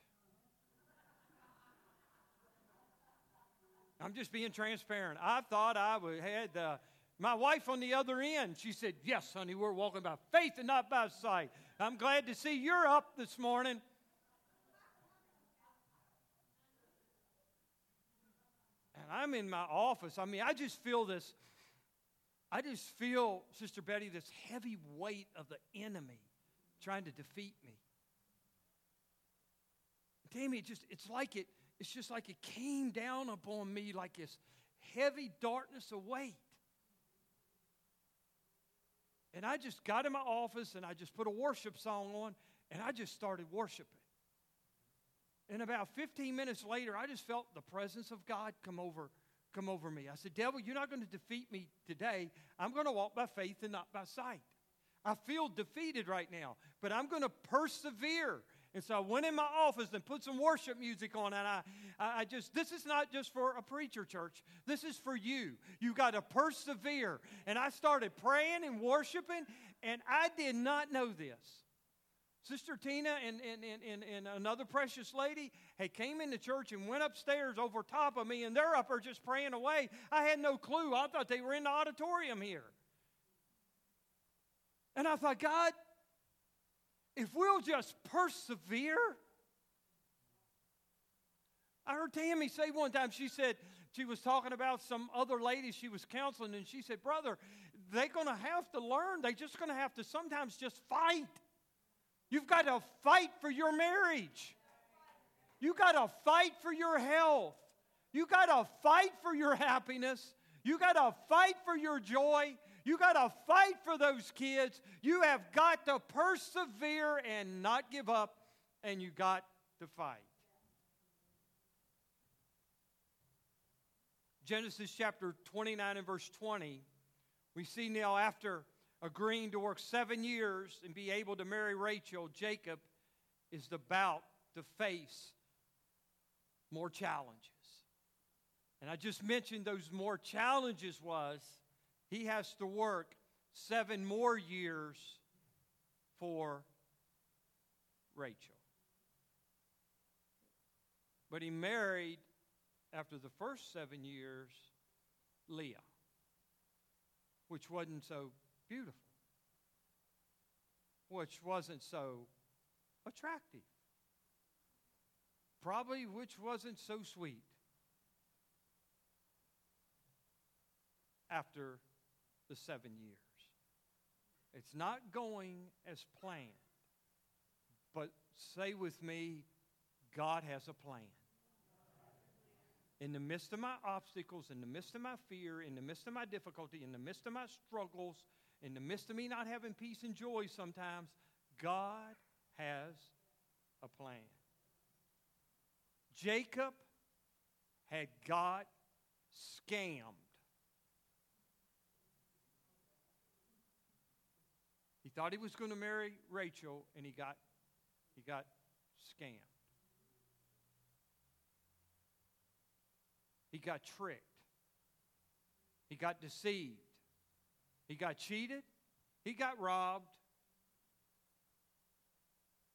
I'm just being transparent. I thought I would, had uh, my wife on the other end. She said, Yes, honey, we're walking by faith and not by sight. I'm glad to see you're up this morning. I'm in my office. I mean, I just feel this, I just feel, Sister Betty, this heavy weight of the enemy trying to defeat me. Tammy, it just it's like it, it's just like it came down upon me like this heavy darkness of weight. And I just got in my office and I just put a worship song on and I just started worshiping. And about 15 minutes later, I just felt the presence of God come over, come over me. I said, Devil, you're not going to defeat me today. I'm going to walk by faith and not by sight. I feel defeated right now, but I'm going to persevere And so I went in my office and put some worship music on, and I, I just, this is not just for a preacher church. This is for you. You've got to persevere. And I started praying and worshiping, and I did not know this. Sister Tina and, and, and, and, another precious lady had came into church and went upstairs over top of me, and they're up there just praying away. I had no clue. I thought they were in the auditorium here. And I thought, God, if we'll just persevere. I heard Tammy say one time, she said, she was talking about some other lady she was counseling, and she said, Brother, they're going to have to learn. They're just going to have to sometimes just fight. You've got to fight for your marriage. You got to fight for your health. You got to fight for your happiness. You got to fight for your joy. You got to fight for those kids. You have got to persevere and not give up, and you got to fight. Genesis chapter 29 and verse 20, we see now after agreeing to work seven years and be able to marry Rachel, Jacob is about to face more challenges. And I just mentioned those more challenges was he has to work seven more years for Rachel. But he married, after the first seven years, Leah, which wasn't so beautiful, which wasn't so attractive, probably which wasn't so sweet. After the seven years. It's not going as planned. But say with me, God has a plan. In the midst of my obstacles, in the midst of my fear, in the midst of my difficulty, in the midst of my struggles, in the midst of me not having peace and joy sometimes, God has a plan. Jacob had got scammed He thought he was going to marry Rachel, and he got, he got scammed. He got tricked. He got deceived. He got cheated. He got robbed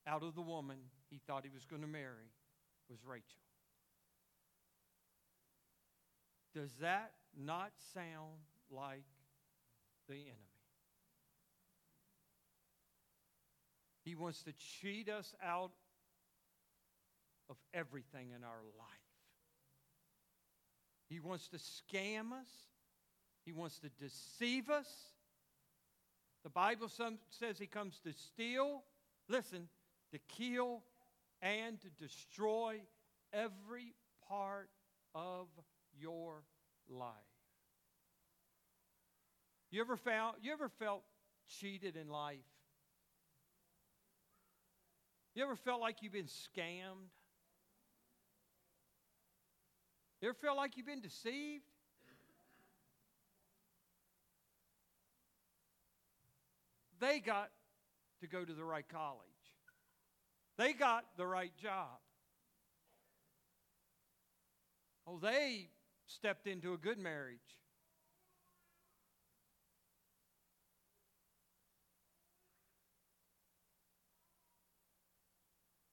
out of the woman he thought he was going to marry was Rachel. Does that not sound like the enemy? He wants to cheat us out of everything in our life. He wants to scam us. He wants to deceive us. The Bible says he comes to steal, listen, to kill, and to destroy every part of your life. You ever found you ever felt cheated in life? You ever felt like you've been scammed? You ever felt like you've been deceived? They got to go to the right college. They got the right job. Oh, they stepped into a good marriage.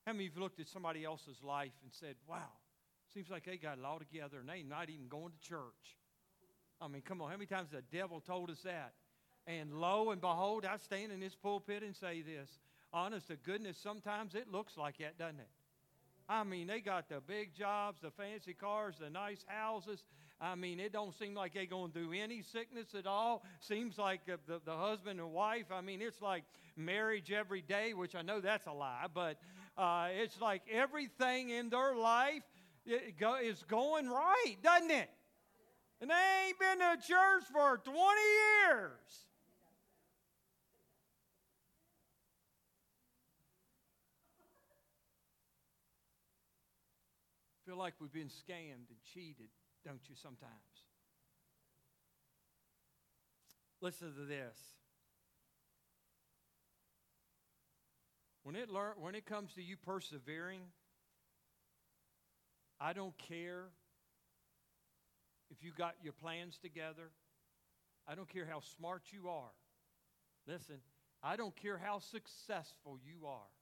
How many of you looked at somebody else's life and said, wow, seems like they got it all together and they not even going to church? I mean, come on, how many times the devil told us that? And lo and behold, I stand in this pulpit and say this. Honest to goodness, sometimes it looks like that, doesn't it? I mean, they got the big jobs, the fancy cars, the nice houses. I mean, it don't seem like they're going to do any sickness at all. Seems like the, the, the, husband and wife, I mean, it's like marriage every day, which I know that's a lie, but uh, it's like everything in their life go, is going right, doesn't it? And they ain't been to church for 20 years. Feel like we've been scammed and cheated don't you, sometimes? Listen to this. When it, lear- when it comes to you persevering, I don't care if you got your plans together. I don't care how smart you are. Listen, I don't care how successful you are.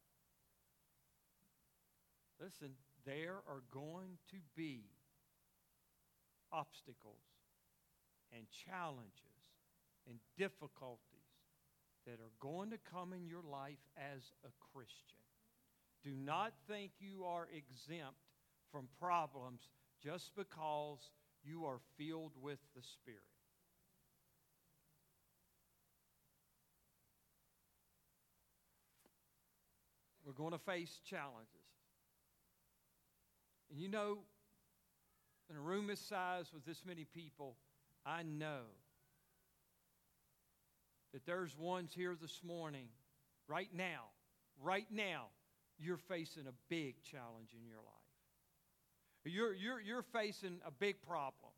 Listen, there are going to be obstacles and challenges and difficulties that are going to come in your life as a Christian. Do not think you are exempt from problems just because you are filled with the Spirit. We're going to face challenges. And you know, in a room this size with this many people, I know that there's ones here this morning, right now, right now, you're facing a big challenge in your life. You're, you're, you're facing a big problem.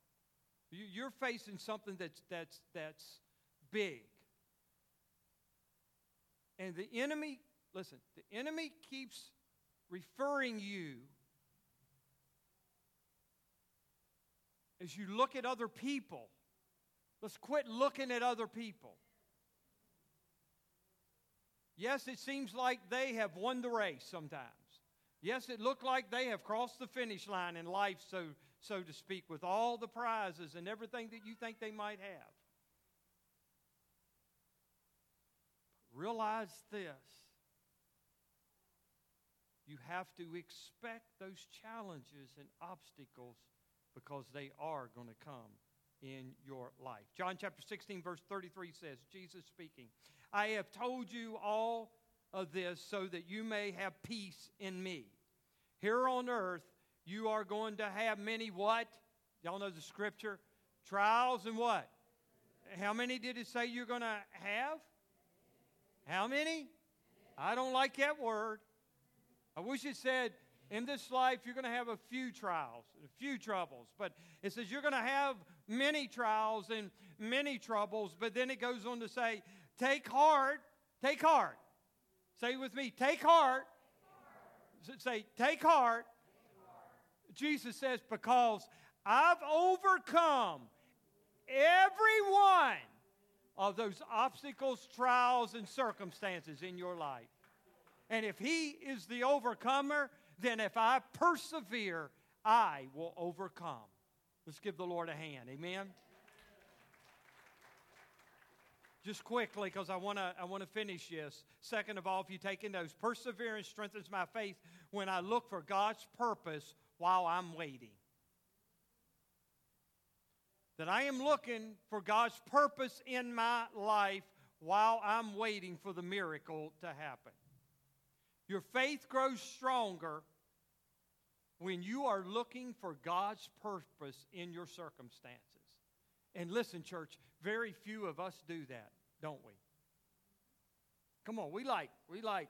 You're facing something that's, that's, that's big. And the enemy, listen, the enemy keeps referring you as you look at other people. Let's quit looking at other people. Yes, it seems like they have won the race sometimes. Yes, it looked like they have crossed the finish line in life, so, so to speak, with all the prizes and everything that you think they might have. Realize this you have to expect those challenges and obstacles because they are going to come in your life. John chapter 16, verse 33 says, Jesus speaking, I have told you all of this so that you may have peace in me. Here on earth, you are going to have many what? Y'all know the scripture? Trials and what? How many did it say you're going to have? How many? I don't like that word. I wish it said in this life you're going to have a few trials, a few troubles, but it says you're going to have many trials and many troubles, but then it goes on to say, take heart, take heart. Say with me, take heart. Take heart. Say, take heart. take heart. Jesus says, because I've overcome every one of those obstacles, trials, and circumstances in your life. And if He is the overcomer, then if I persevere, I will overcome. Let's give the Lord a hand. Amen. Just quickly, because I want to I want to finish this. Second of all, if you take in those, perseverance strengthens my faith when I look for God's purpose while I'm waiting. That I am looking for God's purpose in my life while I'm waiting for the miracle to happen. Your faith grows stronger when you are looking for God's purpose in your circumstances. And listen, church, very few of us do that, don't we? Come on, we like we like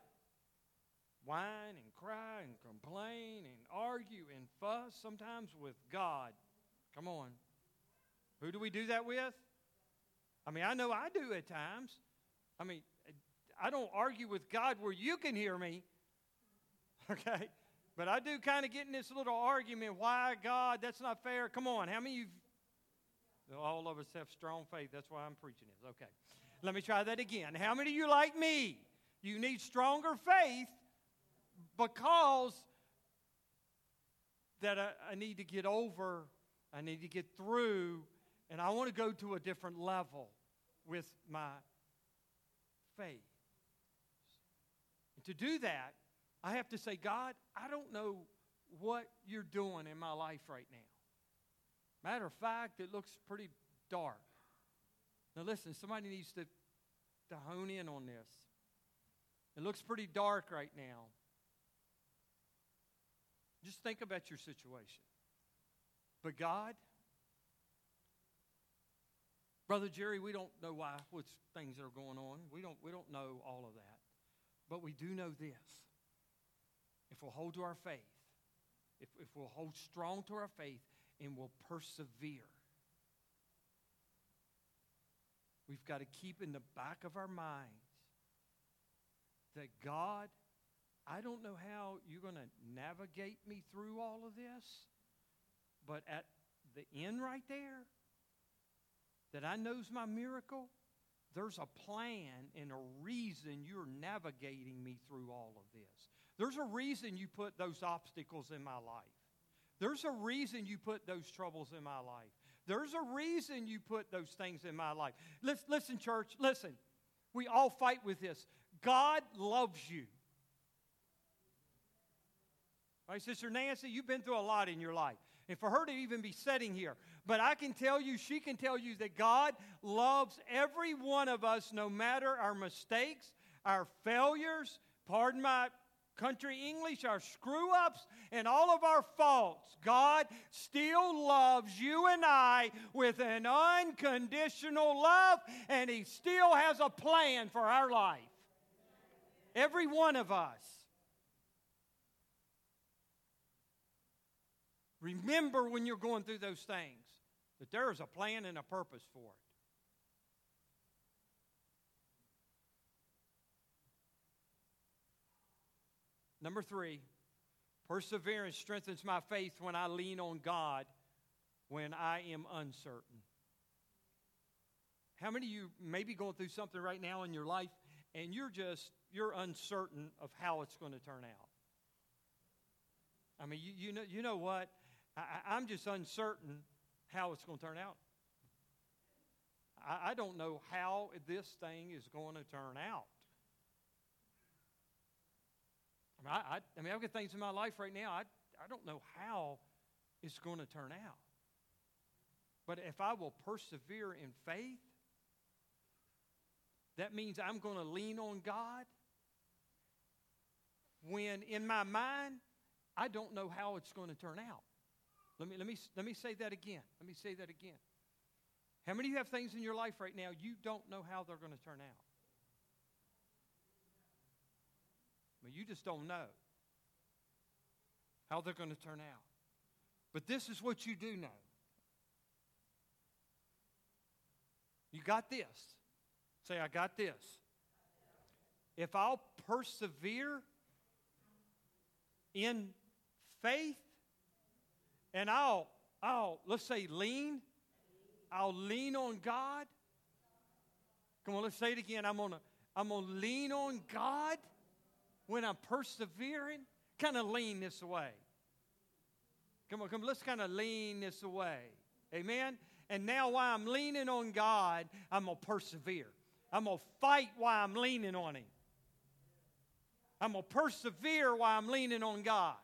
whine and cry and complain and argue and fuss sometimes with God. Come on. Who do we do that with? I mean, I know I do at times. I mean, I don't argue with God where you can hear me. Okay? But I do kind of get in this little argument why God, that's not fair. Come on, how many of you, all of us have strong faith. That's why I'm preaching this. Okay. Let me try that again. How many of you, like me, you need stronger faith because that I, I need to get over, I need to get through, and I want to go to a different level with my faith. And to do that, I have to say, God, I don't know what you're doing in my life right now. Matter of fact, it looks pretty dark. Now, listen, somebody needs to, to hone in on this. It looks pretty dark right now. Just think about your situation. But God, Brother Jerry, we don't know why, which things are going on. We don't, we don't know all of that. But we do know this if we'll hold to our faith, if, if we'll hold strong to our faith and we'll persevere, we've got to keep in the back of our minds that God I don't know how you're going to navigate me through all of this, but at the end right there, that I knows my miracle, there's a plan and a reason you're navigating me through all of this. There's a reason you put those obstacles in my life. There's a reason you put those troubles in my life. There's a reason you put those things in my life. Listen, listen, church, listen. We all fight with this. God loves you. Right, Sister Nancy, you've been through a lot in your life. And for her to even be sitting here, but I can tell you, she can tell you that God loves every one of us no matter our mistakes, our failures, pardon my country English, our screw ups, and all of our faults. God still loves you and I with an unconditional love, and He still has a plan for our life. Every one of us. Remember when you're going through those things that there is a plan and a purpose for it. Number three, perseverance strengthens my faith when I lean on God when I am uncertain. How many of you may be going through something right now in your life and you're just you're uncertain of how it's going to turn out? I mean, you, you know, you know what? I, I'm just uncertain how it's going to turn out. I, I don't know how this thing is going to turn out. I mean, I, I, I mean, I've got things in my life right now, I, I don't know how it's going to turn out. But if I will persevere in faith, that means I'm going to lean on God when in my mind, I don't know how it's going to turn out. Let me, let, me, let me say that again. Let me say that again. How many of you have things in your life right now you don't know how they're going to turn out? I mean, you just don't know how they're going to turn out. But this is what you do know. You got this. Say, I got this. If I'll persevere in faith and I'll, I'll, let's say, lean, I'll lean on God. Come on, let's say it again. I'm gonna, I'm gonna lean on God when I'm persevering. Kind of lean this way. Come on, come. Let's kind of lean this away. Amen. And now, while I'm leaning on God, I'm gonna persevere. I'm gonna fight while I'm leaning on Him. I'm gonna persevere while I'm leaning on God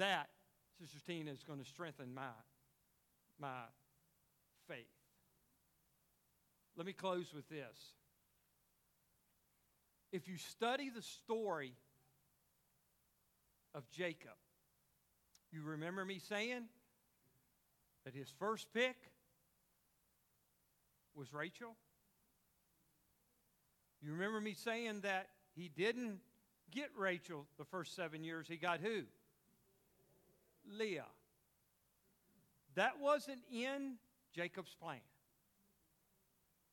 that, Sister Tina, is going to strengthen my, my faith. Let me close with this. If you study the story of Jacob, you remember me saying that his first pick was Rachel? You remember me saying that he didn't get Rachel the first seven years, he got who? Leah. That wasn't in Jacob's plan.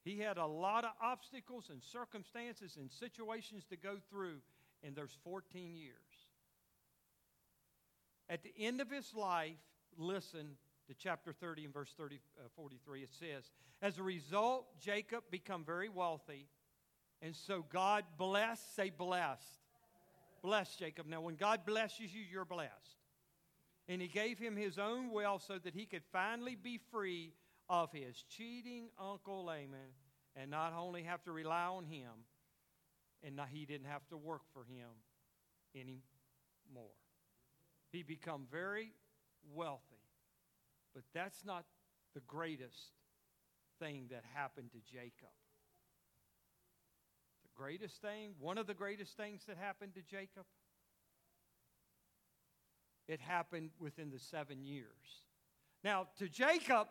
He had a lot of obstacles and circumstances and situations to go through in those 14 years. At the end of his life, listen to chapter 30 and verse 30, uh, 43. It says, As a result, Jacob become very wealthy, and so God blessed, say blessed. Bless Jacob. Now, when God blesses you, you're blessed and he gave him his own wealth so that he could finally be free of his cheating uncle Laban and not only have to rely on him, and not, he didn't have to work for him anymore. He become very wealthy, but that's not the greatest thing that happened to Jacob. The greatest thing, one of the greatest things that happened to Jacob it happened within the seven years. Now, to Jacob,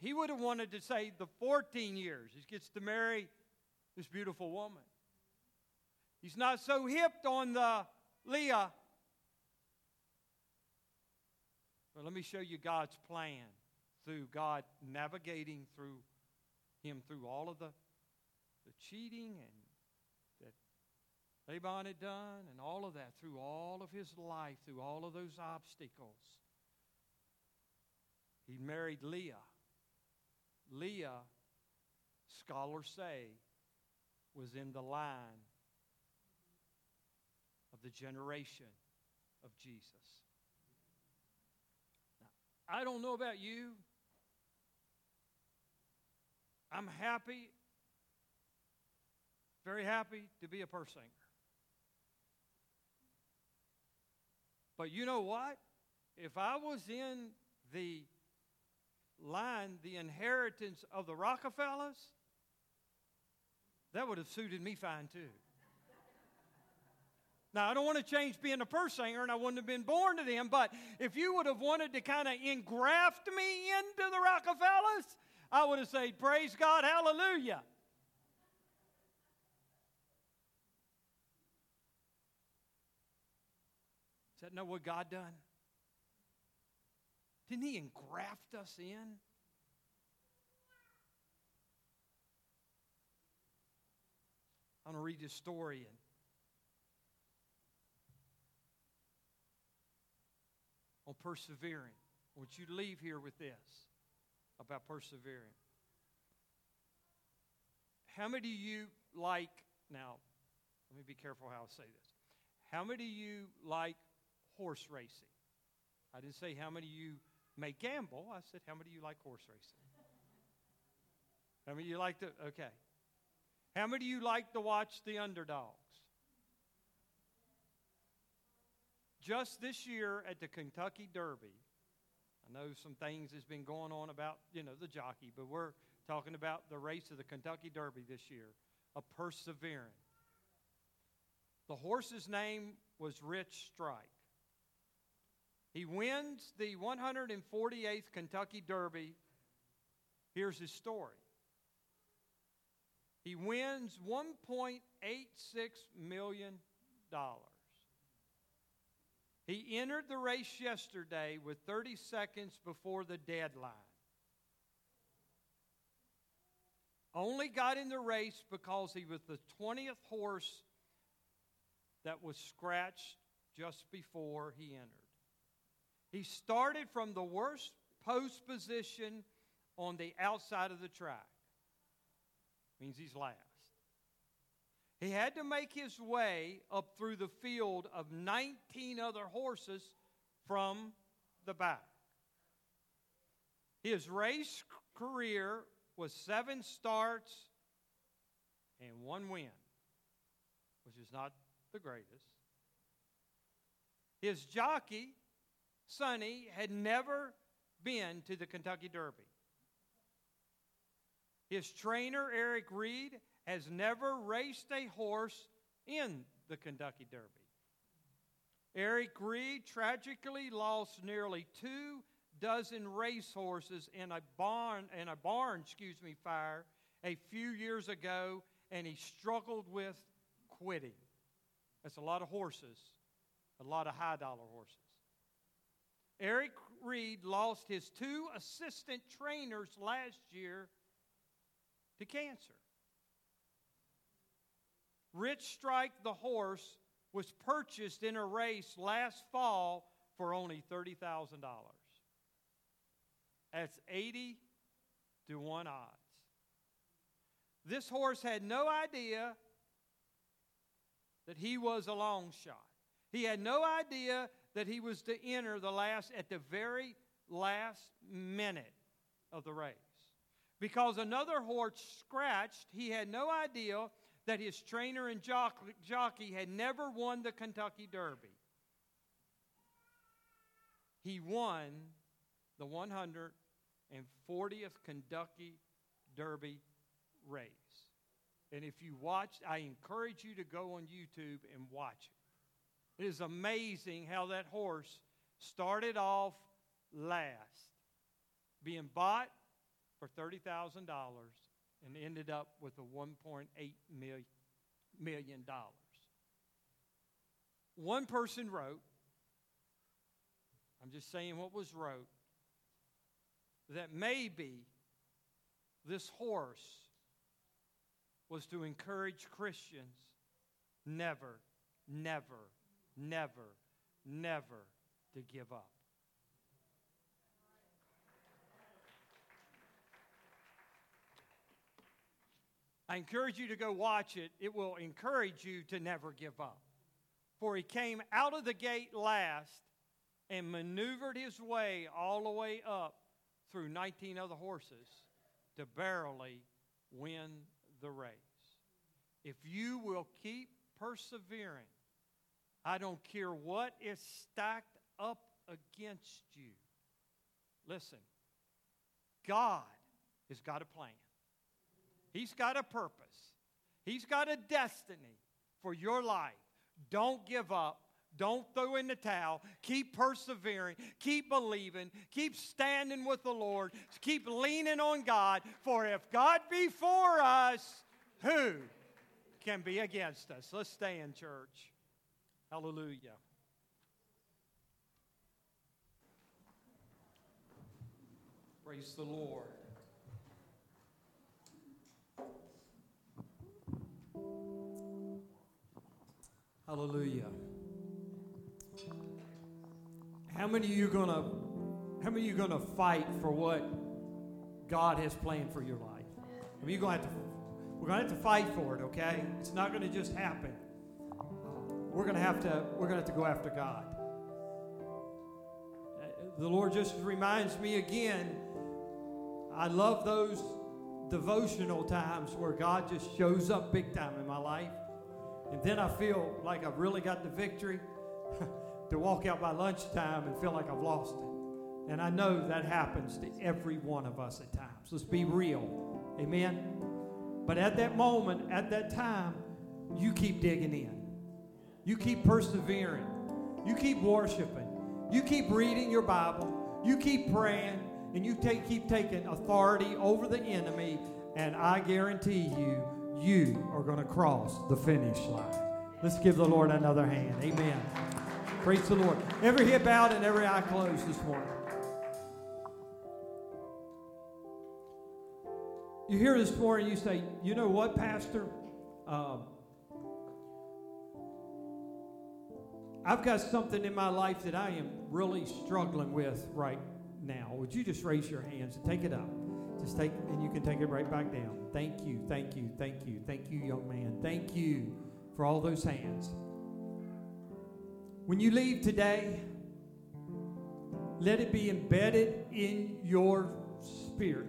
he would have wanted to say the 14 years. He gets to marry this beautiful woman. He's not so hipped on the Leah. But let me show you God's plan through God navigating through him through all of the, the cheating and that Laban had done and all of that through all of his life, through all of those obstacles. He married Leah. Leah, scholars say, was in the line of the generation of Jesus. Now, I don't know about you. I'm happy, very happy to be a purse singer. But you know what? If I was in the line, the inheritance of the Rockefellers, that would have suited me fine too. Now, I don't want to change being a purse singer, and I wouldn't have been born to them, but if you would have wanted to kind of engraft me into the Rockefellers, I would have said, Praise God, hallelujah. Is that not what God done? Didn't He engraft us in? I'm going to read this story and on persevering. I want you to leave here with this about persevering. How many of you like, now, let me be careful how I say this. How many of you like horse racing? I didn't say how many of you may gamble. I said, how many of you like horse racing? How many of you like to, okay. How many of you like to watch the underdogs? Just this year at the Kentucky Derby, I know some things has been going on about, you know, the jockey, but we're talking about the race of the Kentucky Derby this year, a persevering. The horse's name was Rich Strike. He wins the 148th Kentucky Derby. Here's his story. He wins $1.86 million. He entered the race yesterday with 30 seconds before the deadline. Only got in the race because he was the 20th horse that was scratched just before he entered. He started from the worst post position on the outside of the track. Means he's last. He had to make his way up through the field of 19 other horses from the back. His race career was seven starts and one win, which is not the greatest. His jockey, Sonny, had never been to the Kentucky Derby. His trainer, Eric Reed, has never raced a horse in the Kentucky Derby. Eric Reed tragically lost nearly two dozen racehorses in a barn in a barn, excuse me, fire a few years ago, and he struggled with quitting. That's a lot of horses, a lot of high dollar horses. Eric Reed lost his two assistant trainers last year to cancer. Rich Strike the horse was purchased in a race last fall for only $30,000. That's 80 to 1 odds. This horse had no idea that he was a long shot. He had no idea that he was to enter the last at the very last minute of the race. Because another horse scratched, he had no idea that his trainer and jockey had never won the Kentucky Derby. He won the 140th Kentucky Derby race. And if you watch, I encourage you to go on YouTube and watch it. It is amazing how that horse started off last, being bought for $30,000 and ended up with a $1.8 million. One person wrote, I'm just saying what was wrote, that maybe this horse was to encourage Christians never, never, never, never to give up. I encourage you to go watch it. It will encourage you to never give up. For he came out of the gate last and maneuvered his way all the way up through 19 other horses to barely win the race. If you will keep persevering, I don't care what is stacked up against you. Listen, God has got a plan. He's got a purpose. He's got a destiny for your life. Don't give up. Don't throw in the towel. Keep persevering. Keep believing. Keep standing with the Lord. Keep leaning on God. For if God be for us, who can be against us? Let's stay in church. Hallelujah. Praise the Lord. Hallelujah. How many of you gonna how many of you gonna fight for what God has planned for your life? I mean, you're gonna have to we're gonna have to fight for it, okay? It's not gonna just happen. We're gonna have to we're gonna have to go after God. Uh, The Lord just reminds me again. I love those devotional times where God just shows up big time in my life. And then I feel like I've really got the victory to walk out by lunchtime and feel like I've lost it. And I know that happens to every one of us at times. Let's be real. Amen. But at that moment, at that time, you keep digging in. You keep persevering. You keep worshiping. You keep reading your Bible. You keep praying. And you take, keep taking authority over the enemy. And I guarantee you, you are going to cross the finish line. Let's give the Lord another hand. Amen. Praise the Lord. Every head bowed and every eye closed this morning. You hear this morning, you say, you know what, Pastor? Um, I've got something in my life that I am really struggling with right now. Would you just raise your hands and take it up? Just take, and you can take it right back down. Thank you, thank you, thank you, thank you, young man. Thank you for all those hands. When you leave today, let it be embedded in your spirit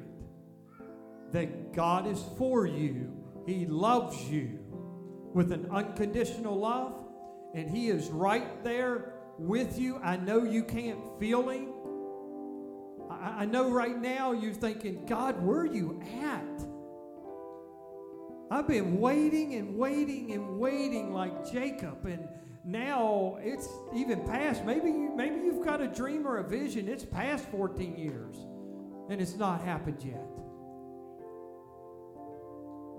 that God is for you. He loves you with an unconditional love, and He is right there with you. I know you can't feel Him. I, I know right now you're thinking, God, where are you at? I've been waiting and waiting and waiting like Jacob, and now it's even past. Maybe you, maybe you've got a dream or a vision. It's past 14 years, and it's not happened yet.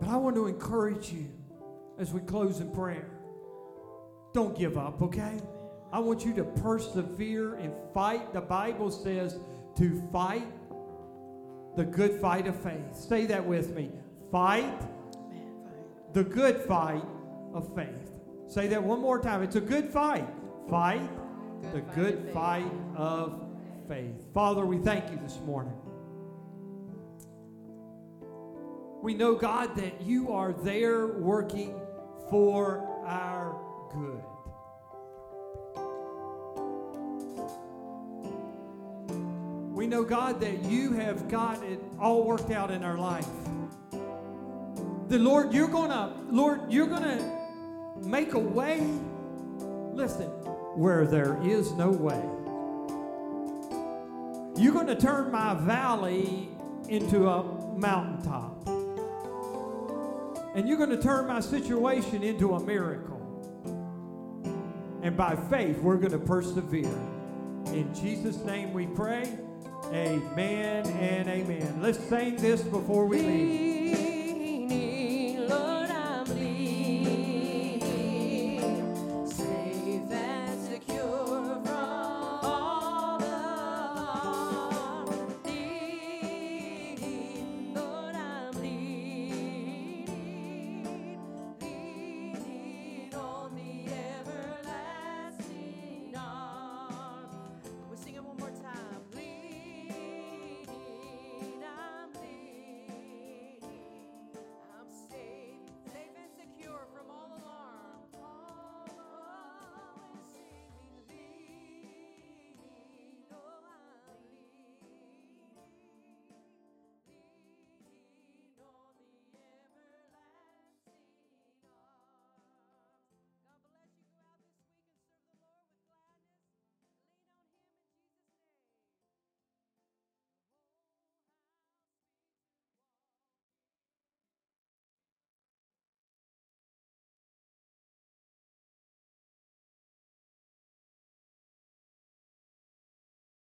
But I want to encourage you as we close in prayer. Don't give up, okay? I want you to persevere and fight. The Bible says to fight the good fight of faith. Say that with me. Fight the good fight of faith. Say that one more time. It's a good fight. Fight the good fight of faith. Father, we thank you this morning. We know, God, that you are there working for our good. We know, God, that you have got it all worked out in our life. The Lord, you're gonna, Lord, you're gonna make a way. Listen, where there is no way. You're gonna turn my valley into a mountaintop. And you're gonna turn my situation into a miracle. And by faith, we're gonna persevere. In Jesus' name we pray. Amen and amen. Let's sing this before we leave.